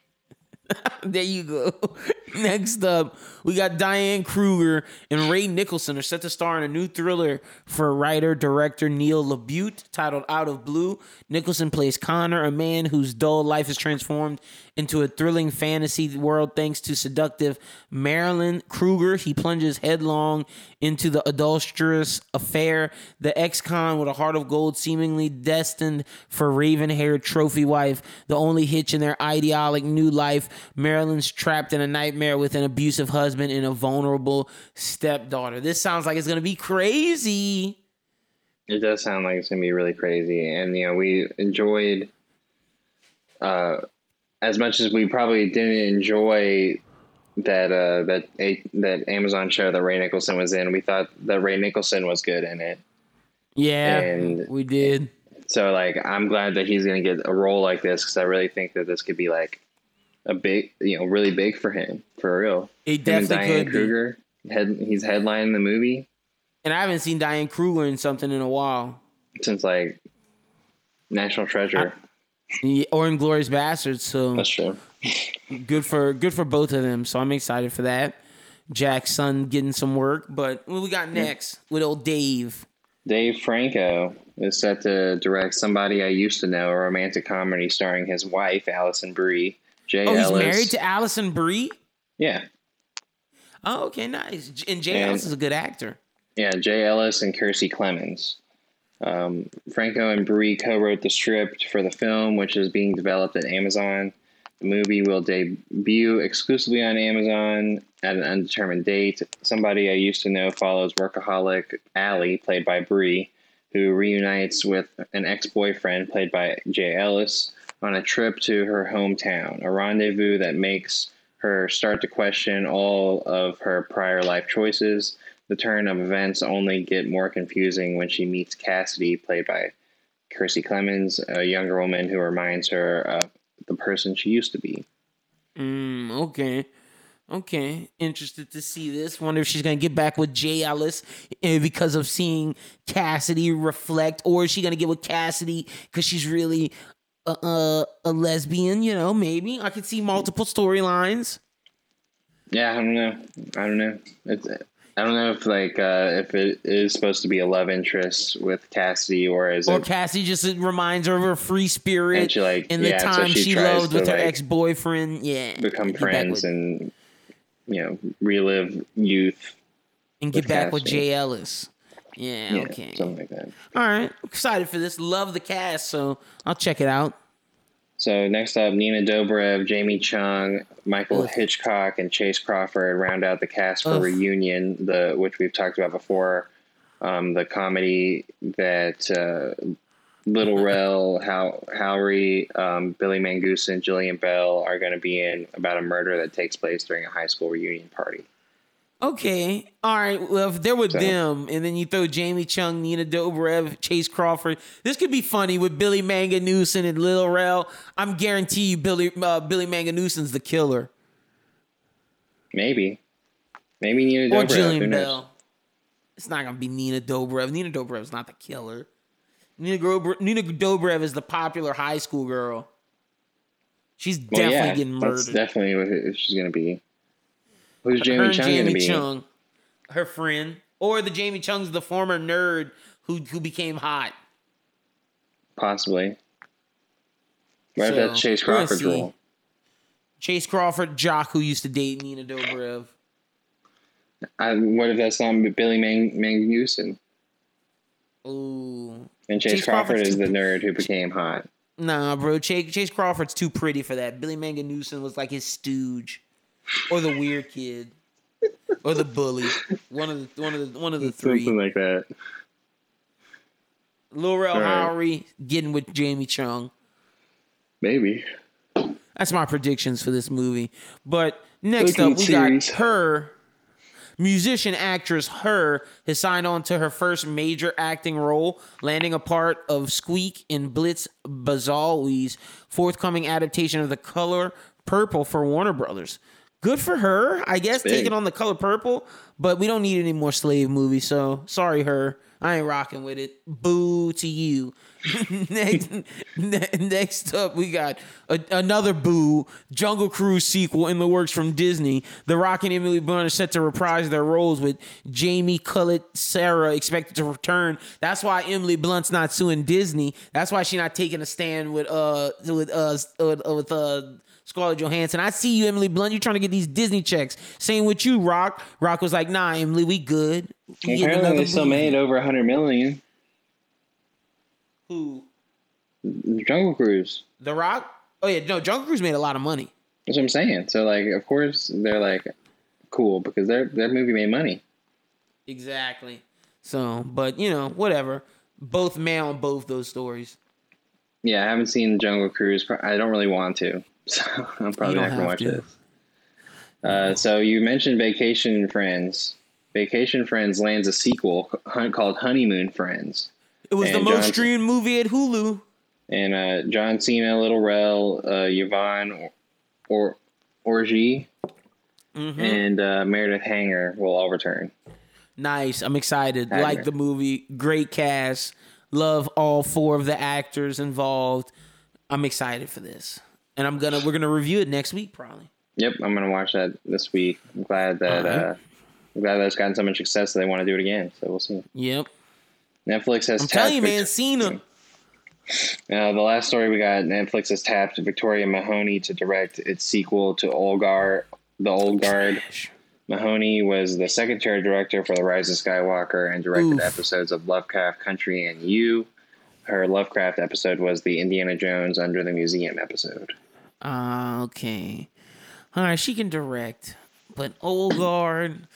there you go. Next up, we got Diane Kruger and Ray Nicholson are set to star in a new thriller for writer director Neil LaBute titled Out of Blue. Nicholson plays Connor, a man whose dull life is transformed into a thrilling fantasy world thanks to seductive Marilyn Kruger. He plunges headlong into the adulterous affair. The ex con with a heart of gold, seemingly destined for raven haired trophy wife. The only hitch in their idyllic new life. Marilyn's trapped in a nightmare with an abusive husband and a vulnerable stepdaughter. This sounds like it's going to be crazy. It does sound like it's going to be really crazy. And, you know, we enjoyed. Uh, as much as we probably didn't enjoy that uh, that that Amazon show that Ray Nicholson was in, we thought that Ray Nicholson was good in it. Yeah, and we did. So like, I'm glad that he's going to get a role like this because I really think that this could be like a big, you know, really big for him for real. It definitely Diane could Kruger, be. Head, he's headlining the movie. And I haven't seen Diane Kruger in something in a while since like National Treasure. I, or Inglourious Basterds. So that's true. good for good for both of them. So I'm excited for that. Jack's son getting some work, but what we got next with old Dave? Dave Franco is set to direct Somebody I Used to Know, a romantic comedy starring his wife Alison Brie. Jay oh, Ellis. he's married to Alison Brie. Yeah. Oh, okay, nice. And Jay and, Ellis is a good actor. Yeah, Jay Ellis and Kiersey Clemons. Um, Franco and Brie co-wrote the script for the film, which is being developed at Amazon. The movie will debut exclusively on Amazon at an undetermined date. Somebody I used to know follows workaholic Allie, played by Brie, who reunites with an ex-boyfriend, played by Jay Ellis, on a trip to her hometown, a rendezvous that makes her start to question all of her prior life choices the turn of events only get more confusing when she meets Cassidy, played by Kiersey Clemons, a younger woman who reminds her of the person she used to be. Mm, okay. Okay, interested to see this. Wonder if she's gonna get back with Jay Ellis eh, because of seeing Cassidy reflect, or is she gonna get with Cassidy because she's really a, a, a lesbian. You know, maybe I could see multiple storylines. Yeah, I don't know. I don't know. It's, I don't know if like uh, if it is supposed to be a love interest with Cassidy or is or it Cassidy just reminds her of her free spirit And she, like, in the yeah, so time she she, loved with her like, ex boyfriend. Yeah, become friends and you know relive youth? and get back with. Jay Ellis. Yeah, Yeah, okay. something like that. All right, excited for this. Love the cast, so I'll check it out. So next up, Nina Dobrev, Jamie Chung, Michael. Hitchcock, and Chace Crawford round out the cast for. Reunion, the which we've talked about before. Um, the comedy that uh, Little Rel, How Howery, um, Billy Mangoose, and Jillian Bell are going to be in about a murder that takes place during a high school reunion party. Okay, all right. Well, if they're with So- them, and then you throw Jamie Chung, Nina Dobrev, Chace Crawford, this could be funny with Billy Manganooson and Lil Rel. I'm guarantee you, Billy uh, Billy Manganooson's the killer, Maybe, maybe Nina or Dobrev. who Jillian? Bell. It's not gonna be Nina Dobrev. Nina Dobrev's not the killer. Nina, Grobre- Nina Dobrev is the popular high school girl. She's Well, definitely yeah, getting that's murdered. definitely what she's going to be. Who's Jamie Chung Jamie? Chung, her friend, or the Jamie Chung's the former nerd who who became hot. Possibly. What if So, that's Chace Crawford's role? Chace Crawford, Jock, who used to date Nina Dobrev. I, what if that's not Billy Mang- Manguson? Ooh. And Chace, Chace Crawford Crawford's is the nerd who became hot. Nah, bro. Chace, Chace Crawford's too pretty for that. Billy Manganooson was like his stooge, or the weird kid, or the bully. One of the one of the one of the three. Something like that. Lil Rel All right. Howery getting with Jamie Chung. Maybe. That's my predictions for this movie. But next Looking up, we series. got her. Musician actress Her has signed on to her first major acting role, landing a part of Squeak in Blitz Bazawule's forthcoming adaptation of The Color Purple for Warner Brothers. Good for her, I guess, Big. taking on The Color Purple, but we don't need any more slave movies, so sorry, Her. I ain't rocking with it. Boo to you. next, ne- next up, we got a, another Boo Jungle Cruise sequel in the works from Disney. The Rock and Emily Blunt are set to reprise their roles with Jamie Cullett, Sarah expected to return. That's why Emily Blunt's not suing Disney. That's why she's not taking a stand with uh with uh with, uh, with uh. Scarlett Johansson. I see you, Emily Blunt. You're trying to get these Disney checks. Same with you, Rock. Rock was like, nah, Emily, we good. We Apparently, they still made over a hundred million. Who? Jungle Cruise. The Rock? Oh yeah, no, Jungle Cruise made a lot of money. That's what I'm saying. So, like, of course, they're like cool because their their movie made money. Exactly. So, but you know, whatever. Both male on both those stories. Yeah, I haven't seen Jungle Cruise. I don't really want to, so I'm probably not gonna watch to. this. Uh, so you mentioned Vacation Friends. Vacation Friends lands a sequel hun- called Honeymoon Friends. It was the most Johnson- streamed movie at Hulu. and uh, John Cena, Little Rel, uh, Yvonne or Orji, Mhm. and uh, Meredith Hagner will all return. Nice. I'm excited. Hagner. Like the movie. Great cast. Love all four of the actors involved. I'm excited for this. And I'm gonna we're gonna review it next week probably. Yep, I'm gonna watch that this week. I'm glad that right. uh, I'm glad that it's gotten so much success that they want to do it again. So we'll see. Yep. Netflix has I'm tapped telling you, man, Cena. Uh, the last story we got: Netflix has tapped Victoria Mahoney to direct its sequel to Old Guard. The Old Guard. Mahoney was the secretary director for The Rise of Skywalker and directed Oof. episodes of Lovecraft Country and You. Her Lovecraft episode was the Indiana Jones Under the Museum episode. Ah, okay. All right, she can direct, but Old Guard,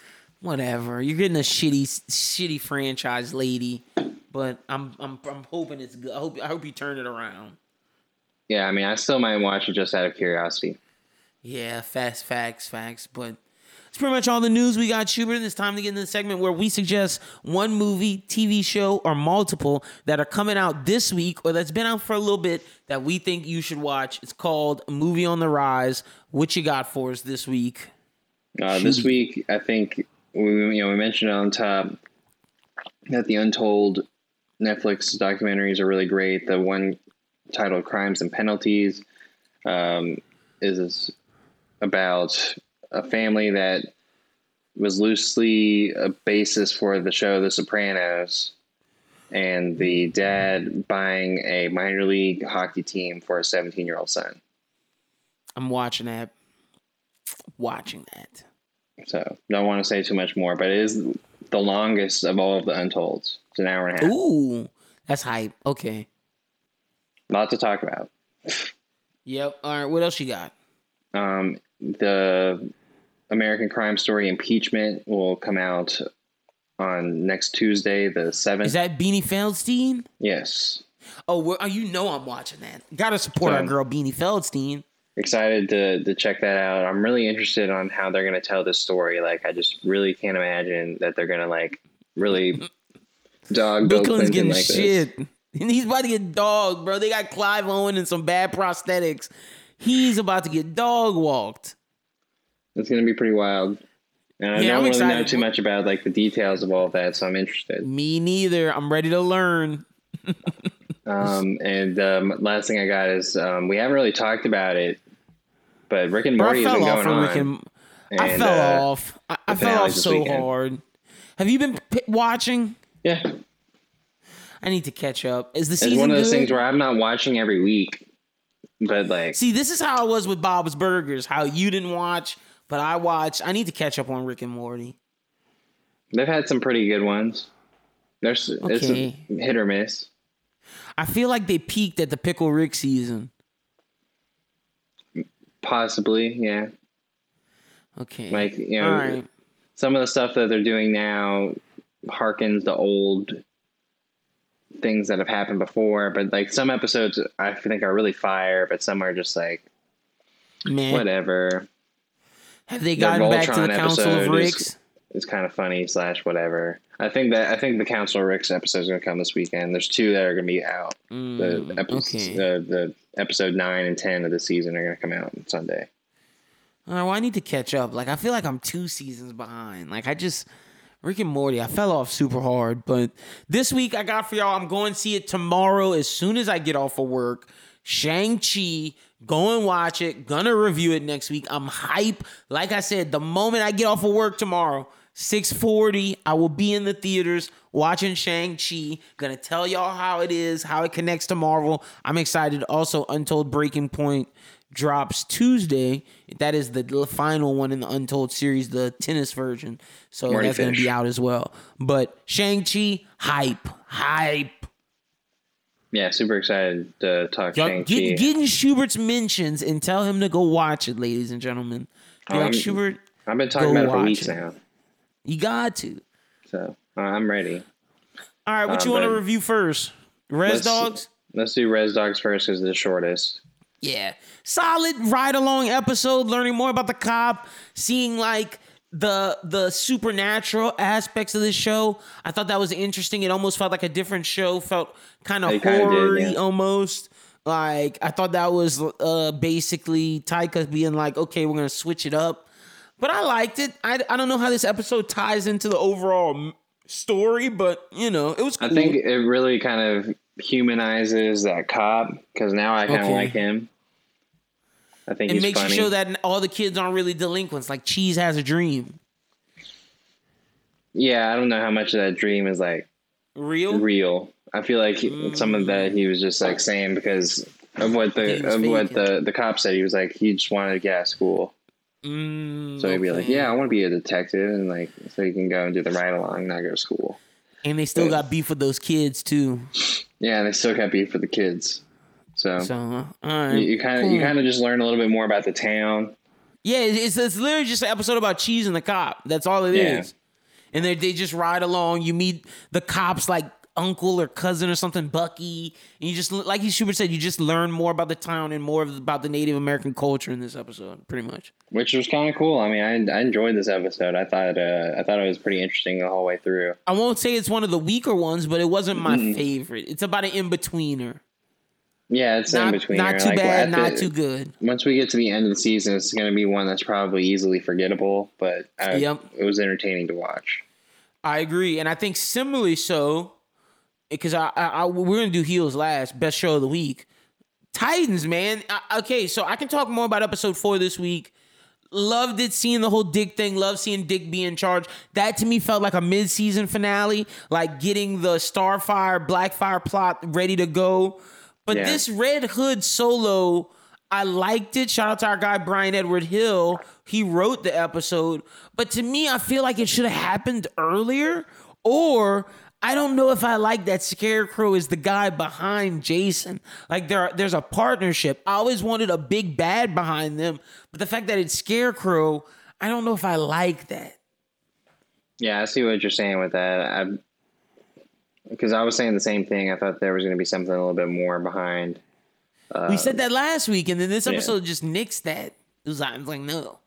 whatever. You're getting a shitty, shitty franchise lady, but I'm, I'm, I'm hoping it's good. I hope, I hope you turn it around. Yeah, I mean, I still might watch it just out of curiosity. Yeah, fast facts, facts. But it's pretty much all the news we got, Schubert. And it's time to get into the segment where we suggest one movie, TV show, or multiple that are coming out this week or that's been out for a little bit that we think you should watch. It's called Movie on the Rise. What you got for us this week? Uh, this week, I think we you know we mentioned on top that the Untold Netflix documentaries are really great. The one titled "Crimes and Penalties." Um, is about a family that was loosely a basis for the show The Sopranos, and the dad buying a minor league hockey team for a 17 year old son. I'm watching that. Watching that. So don't want to say too much more, but it is the longest of all of the Untolds. It's an hour and a half. Ooh, that's hype. Okay. A lot to talk about. Yep. All right. What else you got? Um, the American Crime Story impeachment will come out on next Tuesday, the seventh. Is that Beanie Feldstein? Yes. Oh, well, oh, you know I'm watching that. Got to support our girl Beanie Feldstein. Excited to to check that out. I'm really interested on how they're going to tell this story. Like, I just really can't imagine that they're going to like really dog Bill Clinton getting like shit. This. And he's about to get dog, bro. They got Clive Owen and some bad prosthetics. He's about to get dog walked. It's gonna be pretty wild. And I yeah, don't I'm really excited. know too much about like the details of all of that, so I'm interested. Me neither. I'm ready to learn. um, and um, last thing I got is um, we haven't really talked about it, but Rick and Morty been going on. Rick and, and, I fell uh, off. I, I fell off so weekend. hard. Have you been p- watching? Yeah. I need to catch up. Is the season? It's one of those good? things where I'm not watching every week, but like, see, this is how it was with Bob's Burgers. How you didn't watch, but I watch. I need to catch up on Rick and Morty. They've had some pretty good ones. There's okay. it's a hit or miss. I feel like they peaked at the Pickle Rick season. Possibly, yeah. Okay. Like you know, right. some of the stuff that they're doing now harkens to old things that have happened before, but like some episodes I think are really fire, but some are just like Man. whatever. Have they gotten back to the Council of Ricks? It's kind of funny slash whatever. I think that I think the Council of Ricks episode is going to come this weekend. There's two that are going to be out. Mm, the, epi- okay. the the episode nine and ten of the season are going to come out on Sunday. Right, well, I need to catch up. Like I feel like I'm two seasons behind. Like I just Rick and Morty, I fell off super hard, but this week I got for y'all. I'm going to see it tomorrow as soon as I get off of work. Shang-Chi, go and watch it. Gonna review it next week. I'm hype. Like I said, the moment I get off of work tomorrow, 640, I will be in the theaters watching Shang-Chi. Gonna tell y'all how it is, how it connects to Marvel. I'm excited. Also, Untold Breaking Point drops Tuesday. That is the final one in the Untold series, the tennis version. So that's going to be out as well. But Shang-Chi, hype, hype. Yeah, super excited to talk Shang-Chi. Get, get in Schubert's mentions and tell him to go watch it, ladies and gentlemen. Um, like Schubert, I've been talking about it for weeks it. now. You got to. So uh, I'm ready. All right, what um, you want to review first? Rez let's, Dogs? Let's do Rez Dogs first because it's the shortest. Yeah. Solid ride along episode, learning more about the cop, seeing like the the supernatural aspects of the show. I thought that was interesting. It almost felt like a different show, felt kind of horror yeah. almost. Like I thought that was uh basically Taika being like, okay, we're gonna switch it up. But I liked it. I, I don't know how this episode ties into the overall story, but you know, it was cool. I think it really kind of humanizes that cop because now I kind of okay. like him. I think it makes funny. you show that all the kids aren't really delinquents. Like Cheese has a dream. Yeah, I don't know how much of that dream is like real. Real. I feel like mm. some of that he was just like saying because of what the of what the the cop said. He was like he just wanted to get out of school. Mm, so he'd be like, "Yeah, I want to be a detective," and like so he can go and do the ride along, not go to school. And they still but, got beef with those kids too. Yeah, they still got beef for the kids. So, so you kind of you kind of just learn a little bit more about the town. Yeah, it's, it's literally just an episode about cheese and the cop. That's all it yeah. is. And they they just ride along. You meet the cops like uncle or cousin or something, Bucky, and you just like Schubert said, you just learn more about the town and more about the Native American culture in this episode, pretty much. Which was kind of cool. I mean, I, I enjoyed this episode. I thought uh, I thought it was pretty interesting the whole way through. I won't say it's one of the weaker ones, but it wasn't my mm favorite. It's about an in betweener. Yeah, it's not, in between. Not too like, bad, not the, too good. Once we get to the end of the season, it's going to be one that's probably easily forgettable, but I, yep. it was entertaining to watch. I agree, and I think similarly so because I, I, I, we're gonna do heels last, best show of the week. Titans, man. Okay, so I can talk more about episode four this week. Loved it seeing the whole Dick thing. Love seeing Dick be in charge. That to me felt like a mid-season finale, like getting the Starfire Blackfire plot ready to go. But yeah. this Red Hood solo, I liked it. Shout out to our guy Brian Edward Hill. He wrote the episode. But to me, I feel like it should have happened earlier. Or I don't know if I like that Scarecrow is the guy behind Jason. Like there, there's a partnership. I always wanted a big bad behind them, but the fact that it's Scarecrow, I don't know if I like that. Yeah, I see what you're saying with that. I, because I was saying the same thing. I thought there was going to be something a little bit more behind. Uh, we said that last week, and then this episode yeah. just nixed that. It was like, like no.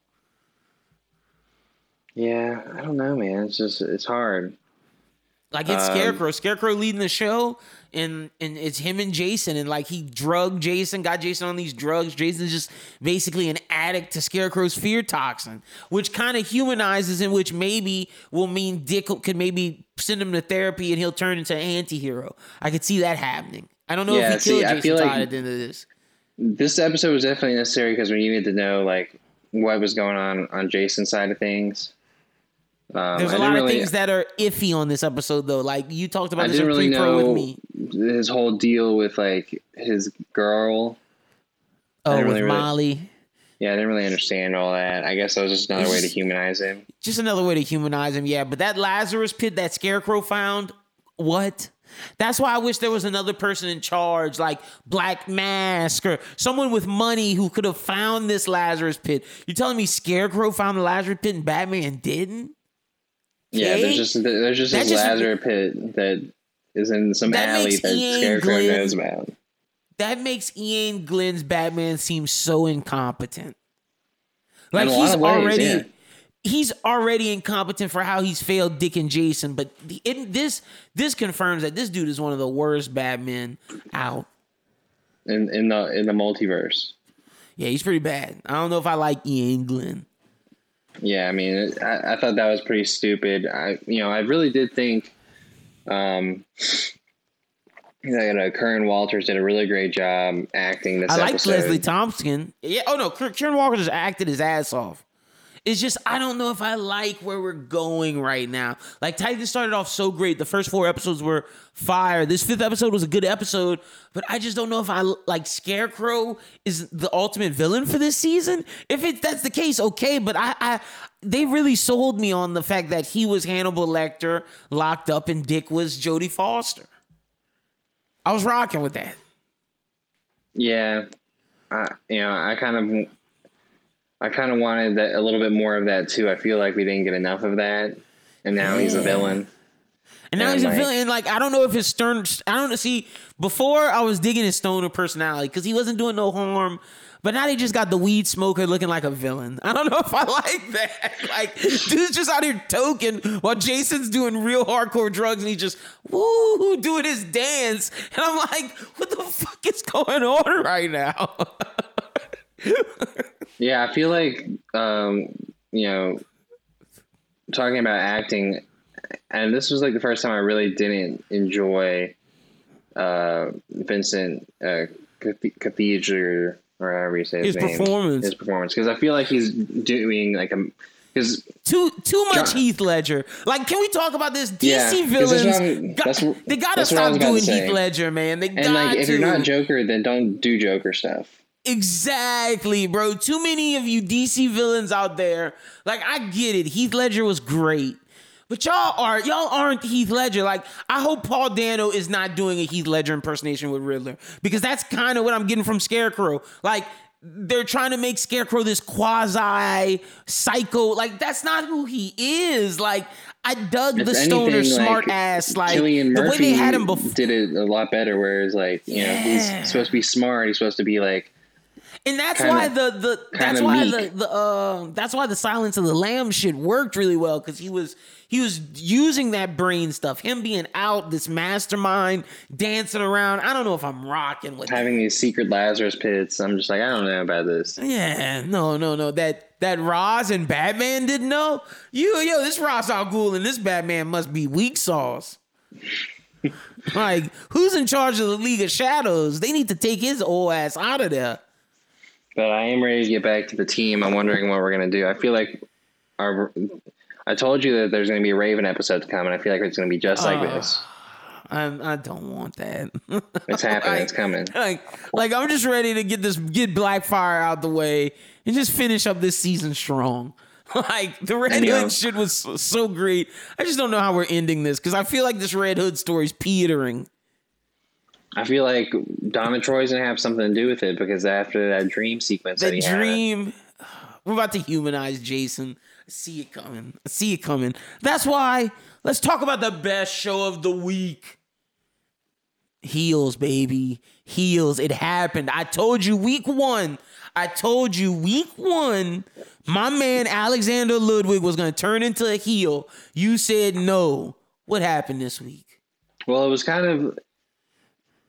Yeah, I don't know, man. It's just it's hard. Like it's um, Scarecrow. Scarecrow leading the show, and and it's him and Jason, and like he drugged Jason, got Jason on these drugs. Jason's just basically an addict to Scarecrow's fear toxin, which kind of humanizes him, which maybe will mean Dick could maybe send him to therapy and he'll turn into an anti-hero. I could see that happening. I don't know yeah, if he see, killed Jason Todd like at the end of this. This episode was definitely necessary because we needed to know like what was going on on Jason's side of things. Um, There's a lot of really, things that are iffy on this episode, though. Like you talked about I this in really pre-pro with me. His whole deal with like his girl. Oh, with really, Molly. Yeah, I didn't really understand all that. I guess that was just another way to humanize him. Just another way to humanize him, yeah. But that Lazarus pit that Scarecrow found, what? That's why I wish there was another person in charge, like Black Mask or someone with money who could have found this Lazarus pit. You're telling me Scarecrow found the Lazarus pit and Batman didn't? Yeah, there's just there's just this Lazarus pit that is in some that alley that Ian Scarecrow Glenn, knows about. That makes Iain Glen's Batman seem so incompetent. Like he's ways, already yeah. he's already incompetent for how he's failed Dick and Jason, but it, this this confirms that this dude is one of the worst Batmen out. In in the in the multiverse. Yeah, he's pretty bad. I don't know if I like Iain Glen. Yeah, I mean, I, I thought that was pretty stupid. I, you know, I really did think, um, that uh, Curran Walters did a really great job acting this. I like Leslie Thompson. Yeah. Oh no, Curran Walters just acted his ass off. It's just I don't know if I like where we're going right now. Like Titan started off so great. The first four episodes were fire. This fifth episode was a good episode, but I just don't know if I like Scarecrow is the ultimate villain for this season. If it that's the case, okay. But I, I they really sold me on the fact that he was Hannibal Lecter locked up and Dick was Jodie Foster. I was rocking with that. Yeah, I, you know, I kind of I kind of wanted that a little bit more of that too. I feel like we didn't get enough of that, and now yeah. he's a villain. And now and he's like, a villain. And like I don't know if his stern. I don't see. Before I was digging his stoner personality because he wasn't doing no harm. But now they just got the weed smoker looking like a villain. I don't know if I like that. Like, dude's just out here token while Jason's doing real hardcore drugs and he's just woo doing his dance. And I'm like, what the fuck is going on right now? Yeah, I feel like um, you know, talking about acting, and this was like the first time I really didn't enjoy uh, Vincent uh, Cathedral or however you say his, his name, performance. His performance, because I feel like he's doing like a because too too much John, Heath Ledger. Like, can we talk about this? DC yeah, villains, got, they gotta stop doing Heath Ledger, man. They and got like, if you're not Joker, then don't do Joker stuff. Exactly, bro. Too many of you DC villains out there. Like, I get it. Heath Ledger was great. But y'all are y'all aren't Heath Ledger. Like, I hope Paul Dano is not doing a Heath Ledger impersonation with Riddler. Because that's kind of what I'm getting from Scarecrow. Like, they're trying to make Scarecrow this quasi psycho. Like, that's not who he is. Like, I dug if the stoner anything, smart like, ass. Like Cillian the way they had him before did it a lot better. Whereas, like, you yeah. know, he's supposed to be smart. He's supposed to be like and that's kinda, why the the that's why meek. the the uh, that's why the Silence of the Lamb shit worked really well because he was he was using that brain stuff. Him being out, this mastermind dancing around. I don't know if I'm rocking with having these secret Lazarus pits. I'm just like I don't know about this. Yeah, no, no, no. That that Ra's and Batman didn't know. You yo, this Ra's al Ghul and this Batman must be weak sauce. like, who's in charge of the League of Shadows? They need to take his old ass out of there. But I am ready to get back to the team. I'm wondering what we're gonna do. I feel like our. I told you that there's gonna be a Raven episode coming. I feel like it's gonna be just like uh, this. I, I don't want that. It's happening. like, it's coming. Like, like I'm just ready to get this get Blackfire out the way and just finish up this season strong. Like the Red Hood shit was so, so great. I just don't know how we're ending this because I feel like this Red Hood story's petering. I feel like Donna Troy's gonna have something to do with it because after that dream sequence, that, that dream, had, we're about to humanize Jason. I see it coming. I see it coming. That's why let's talk about the best show of the week. Heels, baby. Heels. It happened. I told you week one. I told you week one, my man Alexander Ludwig was going to turn into a heel. You said no. What happened this week? Well, it was kind of.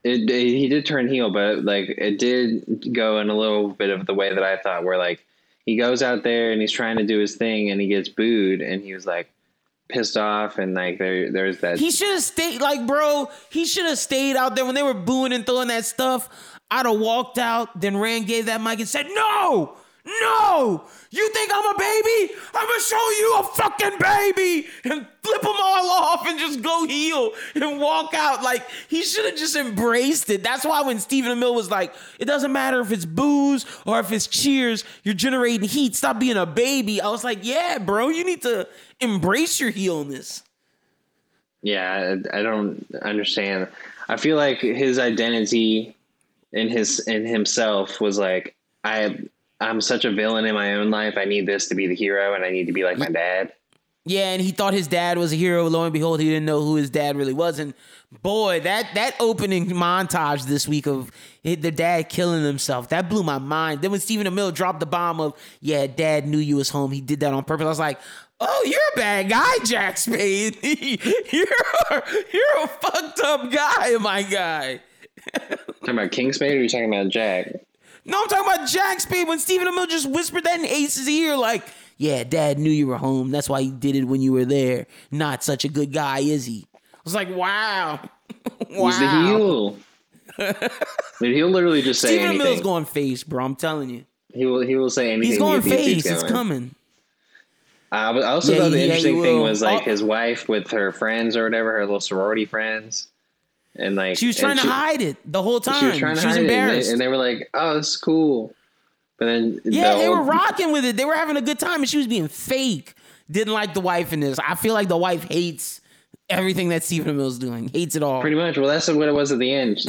It, it, he did turn heel, but like it did go in a little bit of the way that I thought, where like he goes out there and he's trying to do his thing and he gets booed, and he was like, pissed off and like there there's that he should have stayed like bro he should have stayed out there when they were booing and throwing that stuff. I'd have walked out then rand gave that mic and said no no! You think I'm a baby? I'm gonna show you a fucking baby and flip them all off and just go heel and walk out. Like, he should have just embraced it. That's why when Stephen Amell was like, it doesn't matter if it's boos or if it's cheers, you're generating heat. Stop being a baby. I was like, yeah, bro, you need to embrace your heelness. Yeah, I don't understand. I feel like his identity in his in himself was like I I'm such a villain in my own life. I need this to be the hero, and I need to be like my dad. Yeah, and he thought his dad was a hero. Lo and behold, he didn't know who his dad really was. And boy, that that opening montage this week of the dad killing himself that blew my mind. Then when Stephen Amell dropped the bomb of "Yeah, Dad knew you was home. He did that on purpose." I was like, "Oh, you're a bad guy, Jack Spade. you're you're a fucked up guy, my guy." talking about King Spade, or are you talking about Jack? No, I'm talking about Jack Spade when Stephen Amell just whispered that in Ace's ear, like, yeah, dad knew you were home. That's why he did it when you were there. Not such a good guy, is he? I was like, wow. wow. He's the heel. he'll literally just say Stephen anything. Amell's going face, bro. I'm telling you. He will. He will say anything. He's going face. It's coming. I also yeah, thought the interesting thing was like oh. his wife with her friends or whatever, her little sorority friends and like she was trying to hide it the whole time. She was trying to she hide embarrassed. it, and they, and they, were like, "Oh, is cool." But then yeah, the they were rocking with it. They were having a good time, and she was being fake. Didn't like the wife in this. I feel like the wife hates everything that Stephen Amell's doing. Hates it all. Pretty much. Well, that's what it was at the end.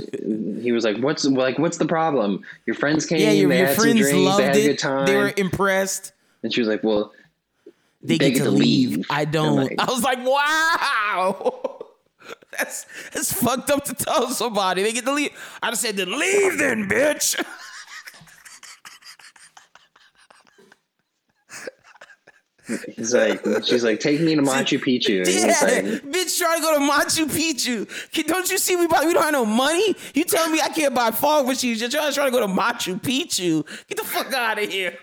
He was like, "What's like? What's the problem? Your friends came. Yeah, your, they your had friends drinks, loved they had a good time. They were impressed." And she was like, "Well." They, they get, get, to leave. leave. I don't. Like, I was like, wow. That's that's fucked up to tell somebody. They get to leave. I just said, then leave then, bitch. He's like, she's like, take me to Machu Picchu. yeah, like, bitch, trying to go to Machu Picchu. Don't you see we buy, we don't have no money? You tell me I can't buy fog machines. You're trying, trying to go to Machu Picchu. Get the fuck out of here.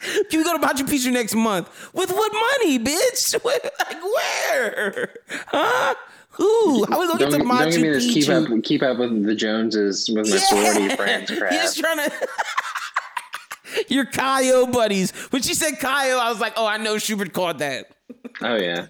Can we go to Machu Picchu next month? With what money, bitch? Like where? Huh? Ooh, I was looking don't, to Machu Don't give me this keep up, keep up with the Joneses with my yeah. sorority friends crap. Just trying to. Your Chi O buddies. When she said Chi O, I was like, oh, I know Schubert caught that. Oh yeah.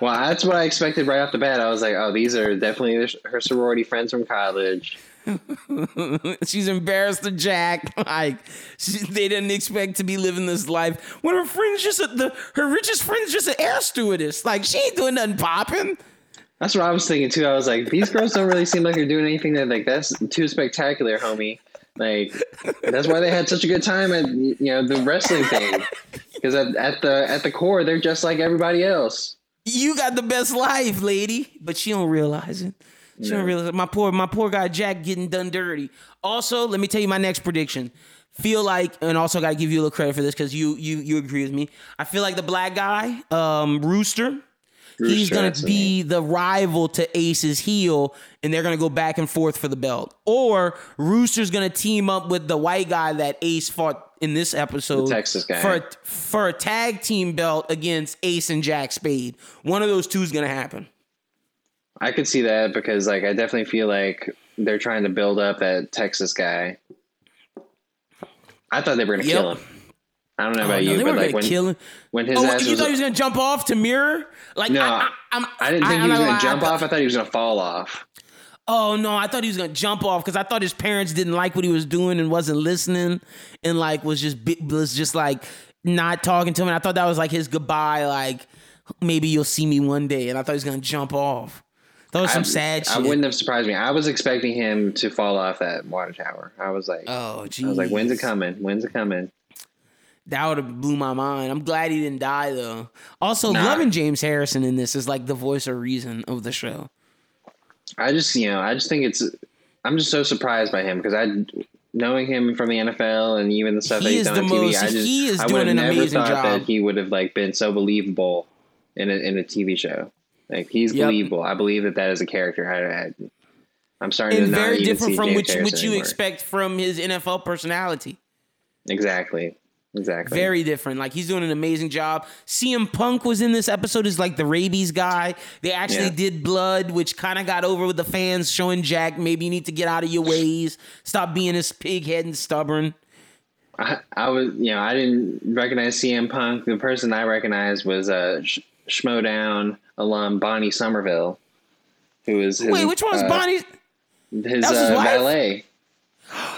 well, that's what I expected right off the bat. I was like, oh, these are definitely her sorority friends from college. She's embarrassed to Jack. Like she, they didn't expect to be living this life when her friend's just a, the her richest friend's just an air stewardess. Like she ain't doing nothing popping. That's what I was thinking too. I was like, these girls don't really seem like they're doing anything that like that's too spectacular, homie. Like that's why they had such a good time at you know the wrestling thing because at, at the at the core they're just like everybody else. You got the best life, lady, but she don't realize it. She no. don't realize my poor my poor guy Jack getting done dirty. Also, let me tell you my next prediction. Feel like, and also got to give you a little credit for this because you you you agree with me. I feel like the black guy, um, Rooster, Rooster he's gonna be the rival to Ace's heel, and they're gonna go back and forth for the belt. Or Rooster's gonna team up with the white guy that Ace fought in this episode, the Texas guy, for a, for a tag team belt against Ace and Jack Spade. One of those two is gonna happen. I could see that because like I definitely feel like they're trying to build up that Texas guy. I thought they were gonna Yep. kill him. I don't know Oh, about no, you, they but were like when kill when his Oh, ass you was, thought he was gonna jump off to mirror? Like No, I, I, I'm, I didn't think I, he was gonna jump I off. I thought he was gonna fall off. Oh no, I thought he was gonna jump off because I thought his parents didn't like what he was doing and wasn't listening, and like was just was just like not talking to him. And I thought that was like his goodbye, like maybe you'll see me one day. And I thought he was gonna jump off. That was some I, sad I shit. wouldn't have surprised me. I was expecting him to fall off that water tower. I was like, oh, geez. I was like, when's it coming? When's it coming? That would have blew my mind. I'm glad he didn't die though. Also, Nah. loving James Harrison in this is like the voice of reason of the show. I just, you know, I just think it's. I'm just so surprised by him because I, knowing him from the NFL and even the stuff He that he's is done the on TV, most- I just, he is I doing would have an never amazing thought job. that he would have like been so believable in a in a TV show. Like he's Yep. believable. I believe that that is a character. I, I, I'm starting And to not very even different see from James which Harrison which you anymore. expect from his NFL personality. Exactly. Exactly. Very different. Like he's doing an amazing job. CM Punk was in this episode as like the rabies guy. They actually Yeah. did blood, which kind of got over with the fans, showing Jack maybe you need to get out of your ways, stop being this pig head and stubborn. I, I was, you know, I didn't recognize CM Punk. The person I recognized was uh, Sh- Schmoedown alum Bonnie Somerville, who is his, Wait, which one's uh, Bonnie? His, was his uh, wife? valet.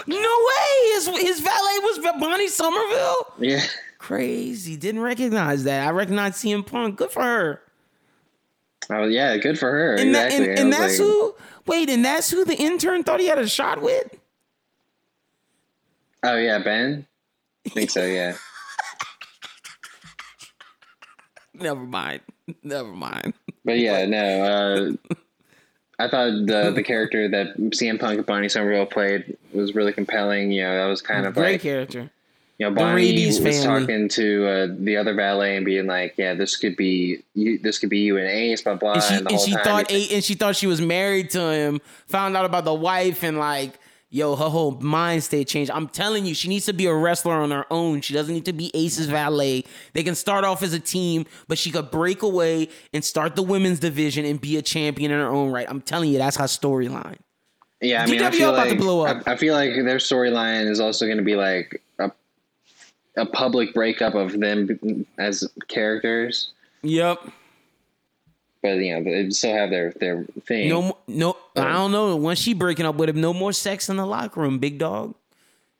No way! His his valet was Bonnie Somerville. Yeah, Crazy. Didn't recognize that. I recognize CM Punk. Good for her. Was, yeah, good for her. And, that, and, and that's like, who. Wait, and that's who the intern thought he had a shot with. Oh yeah, Ben. I think so. Yeah. Never mind. Never mind. But yeah, no. Uh, I thought the the character that CM Punk and Bonnie Somerville played was really compelling. You know, that was kind of like. Great like character. you know, Bonnie was family. talking to uh, the other valet and being like, "Yeah, this could be you. This could be you and Ace." Blah blah. and she and and she thought and she thought she was married to him. Found out about the wife and like, yo, her whole mind state changed. I'm telling you, she needs to be a wrestler on her own. She doesn't need to be Ace's valet. They can start off as a team, but she could break away and start the women's division and be a champion in her own right. I'm telling you, that's her storyline. Yeah, I mean, I feel about to like blow up. I, I feel like their storyline is also going to be like a a public breakup of them as characters, Yep. But you know they still have their their thing. No, no. I don't know. Once she breaking up with him, no more sex in the locker room, big dog.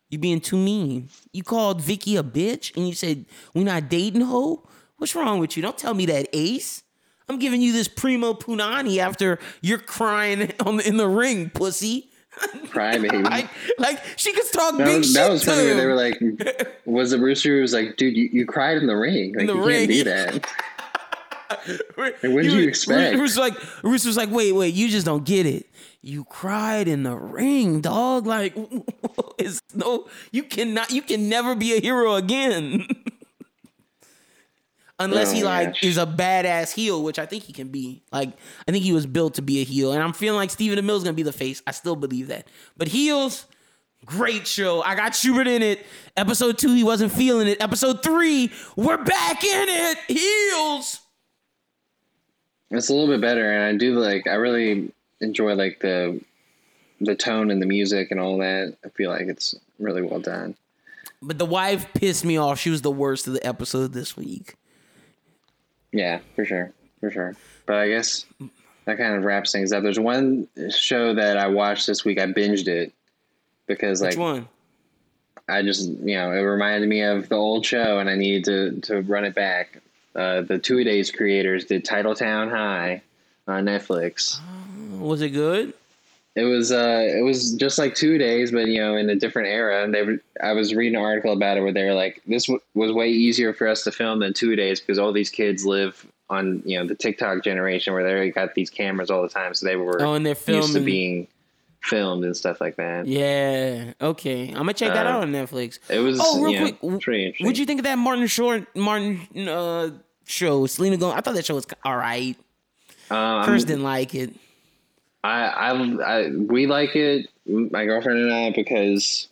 You being too mean. You called Vicky a bitch and you said we not dating, ho. What's wrong with you? Don't tell me that, Ace. I'm giving you this primo punani after you're crying on the, in the ring, pussy. Cry baby. Like, like she could talk that big was, shit that was funny. Him. they were like, "Was the rooster?" was like, "Dude, you, you cried in the ring. Like the you ring. can't do that." And what did He you expect? Bruce was like, Bruce was like, wait, wait, you just don't get it. You cried in the ring, dog. Like, it's no, you cannot, you can never be a hero again. Unless he Oh, like gosh. is a badass heel, which I think he can be. Like, I think he was built to be a heel, and I'm feeling like Stephen Amell's gonna be the face. I still believe that. But heels, great show. I got Schubert in it. Episode two, he wasn't feeling it. Episode three, we're back in it. Heels. It's a little bit better, and I do like. I really enjoy like the the tone and the music and all that. I feel like it's really well done. But the wife pissed me off. She was the worst of the episode this week. Yeah, for sure, for sure. But I guess that kind of wraps things up. There's one show that I watched this week. I binged it because like Which one? I just you know it reminded me of the old show, and I needed to to run it back. Uh, the Two Days creators did Titletown High on Netflix. Was it good? It was uh, it was just like two days, but you know, in a different era. And they, were, I was reading an article about it where they were like, this w- was way easier for us to film than two days because all these kids live on you know the TikTok generation where they got these cameras all the time, so they were Oh, and they're used to being filmed and stuff like that. Yeah. Okay. I'm gonna check that Uh, out on Netflix. It was Oh, real you know, quick. w- What'd you think of that Martin Short Martin uh, show? Selena Gomez. I thought that show was all right. Um, Chris didn't like it. I, I, I, we like it, my girlfriend and I, because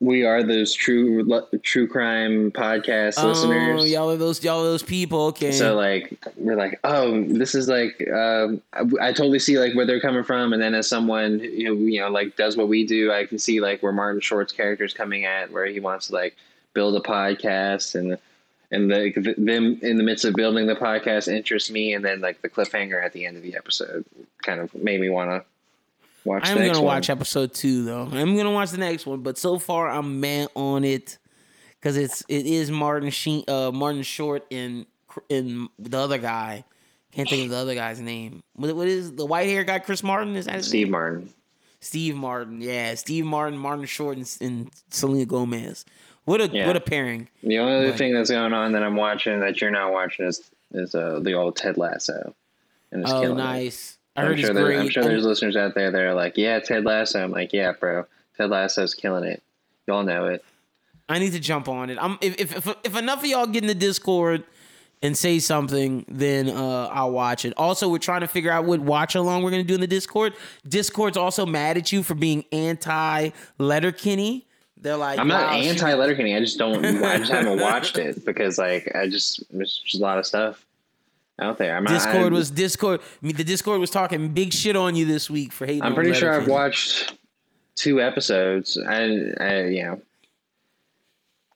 we are those true true crime podcast oh, listeners. Y'all are those y'all are those people. Okay. So like we're like, oh, this is like uh, I, I, totally see like where they're coming from, and then as someone you know you know like does what we do, I can see like where Martin Short's character is coming at, where he wants to like build a podcast and. And the, them in the midst of building the podcast interests me, and then like the cliffhanger at the end of the episode kind of made me want to Watch. I'm gonna one. watch episode two though. I'm gonna watch the next one, but so far I'm man on it because it's it is Martin Sheen, uh, Martin Short and and the other guy. Can't think of the other guy's name. What, what is the white hair guy? Chris Martin is that Steve name? Martin. Steve Martin, yeah, Steve Martin, Martin Short, and, and Selena Gomez. What a yeah. what a pairing. The only other but, thing that's going on that I'm watching that you're not watching is is uh, the old Ted Lasso. And it's oh, nice. I am sure, there, I'm sure there's listeners out there that are like, yeah, Ted Lasso. I'm like, yeah, bro, Ted Lasso's killing it. Y'all know it. I need to jump on it. I'm if if if, enough of y'all get in the Discord and say something, then uh, I'll watch it. Also, we're trying to figure out what watch along we're gonna do in the Discord. Discord's also mad at you for being anti Letterkenny. They're like, I'm not wow, anti Letterkenny. I just don't. I just haven't watched it because like I just there's just a lot of stuff out there. I'm Discord was Discord. I mean, the Discord was talking big shit on you this week for hating. I'm pretty sure I've watched two episodes. I, I you know,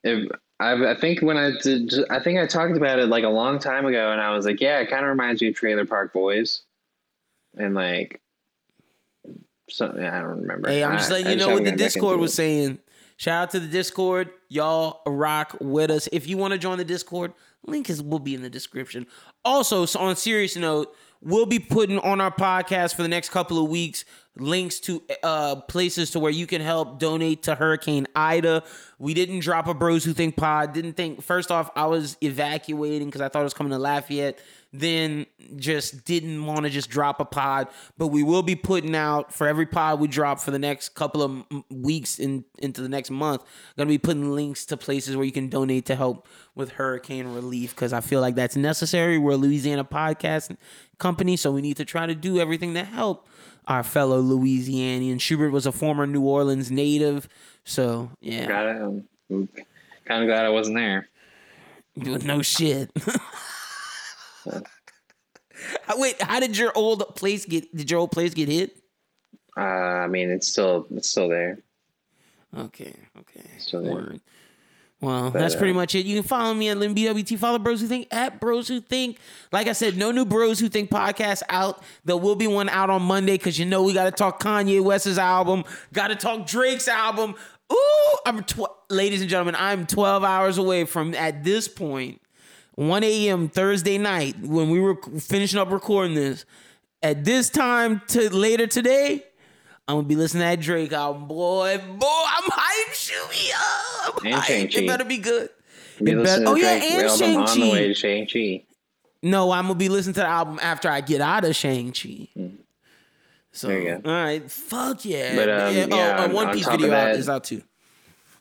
if I, I think when I did, I think I talked about it like a long time ago, and I was like, yeah, it kind of reminds me of Trailer Park Boys, and like, something I don't remember. Hey, I'm just letting you know what the Discord was saying. Shout out to the Discord, y'all rock with us. If you want to join the Discord, link is will be in the description. Also, so on serious note, we'll be putting on our podcast for the next couple of weeks links to uh, places to where you can help donate to Hurricane Ida. We didn't drop a Bros Who Think pod. Didn't think, first off, I was evacuating because I thought it was coming to Lafayette. Then just didn't want to just drop a pod. But we will be putting out for every pod we drop for the next couple of weeks in, into the next month. Going to be putting links to places where you can donate to help with hurricane relief because I feel like that's necessary. We're a Louisiana podcast company, so we need to try to do everything to help our fellow Louisianian. Schubert was a former New Orleans native, so yeah. Got it. Kind of glad I wasn't there. Doing no shit. Wait, how did your old place get? Did your old place get hit? Uh, I mean, it's still it's still there. Okay, okay. Still there. Well, but, that's pretty uh, much it. You can follow me at LimbWT. Follow Bros Who Think at Bros Who Think. Like I said, no new Bros Who Think podcast out. There will be one out on Monday because you know we got to talk Kanye West's album, got to talk Drake's album. Ooh, I'm tw- ladies and gentlemen, I'm 12 hours away from at this point, 1 a.m. Thursday night when we were finishing up recording this. At this time to later today, I'm gonna be listening to that Drake album, boy. Boy, I'm hyped. Me up. And Shang-Chi. It better be good. Be better, oh yeah, and Shang Chi. On the way to Shang Chi. No, I'm gonna be listening to the album after I get out of Shang Chi. Hmm. So, all right, fuck yeah. But um, yeah, yeah oh, on, One Piece video that, is out too.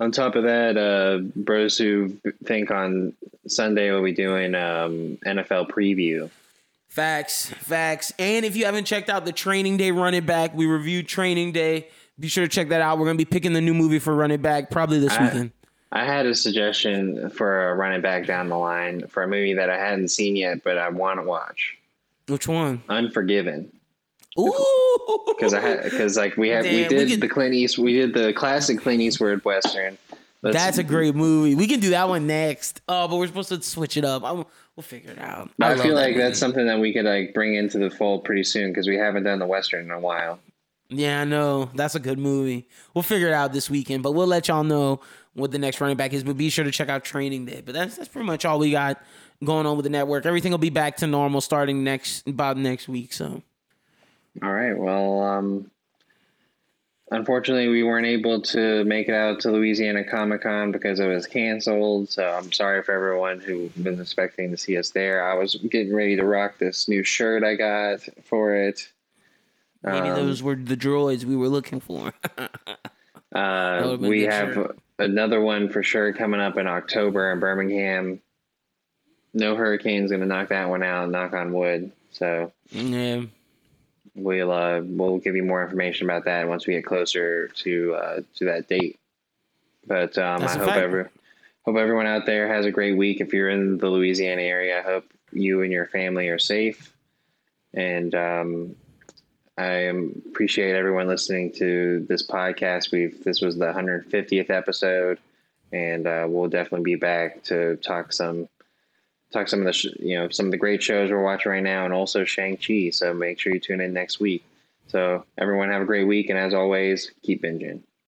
On top of that, uh, bros who think on Sunday we'll be doing um, NFL preview. Facts, facts. And if you haven't checked out the Training Day Running Back, we reviewed Training Day. Be sure to check that out. We're gonna be picking the new movie for Running Back probably this I, weekend. I had a suggestion for a running back down the line for a movie that I hadn't seen yet, but I want to watch. Which one? Unforgiven. Ooh, because I had because like we had Damn, we did we could, the Clint East we did the classic Clint Eastwood western. Let's, That's a great movie. We can do that one next. Oh, but we're supposed to switch it up. I'm, we'll figure it out. I, I feel like that that's something that we could like bring into the fold pretty soon because we haven't done the western in a while. Yeah, I know. That's a good movie. We'll figure it out this weekend, but we'll let y'all know what the next running back is. But be sure to check out Training Day. But that's that's pretty much all we got going on with the network. Everything will be back to normal starting next about next week. So. All right. Well, um, unfortunately, we weren't able to make it out to Louisiana Comic Con because it was canceled. So I'm sorry for everyone who was expecting to see us there. I was getting ready to rock this new shirt I got for it. Maybe um, those were the droids we were looking for. uh, we have shirt. another one for sure coming up in October in Birmingham. No hurricane's going to knock that one out. Knock on wood. So yeah we'll uh, we'll give you more information about that once we get closer to uh, to that date. But um, I hope every hope everyone out there has a great week. If you're in the Louisiana area, I hope you and your family are safe. And um, I appreciate everyone listening to this podcast. We've this was the 150th episode, and uh, we'll definitely be back to talk some talk some of the sh- you know some of the great shows we're watching right now, and also Shang Chi. So make sure you tune in next week. So everyone have a great week, and as always, keep binging.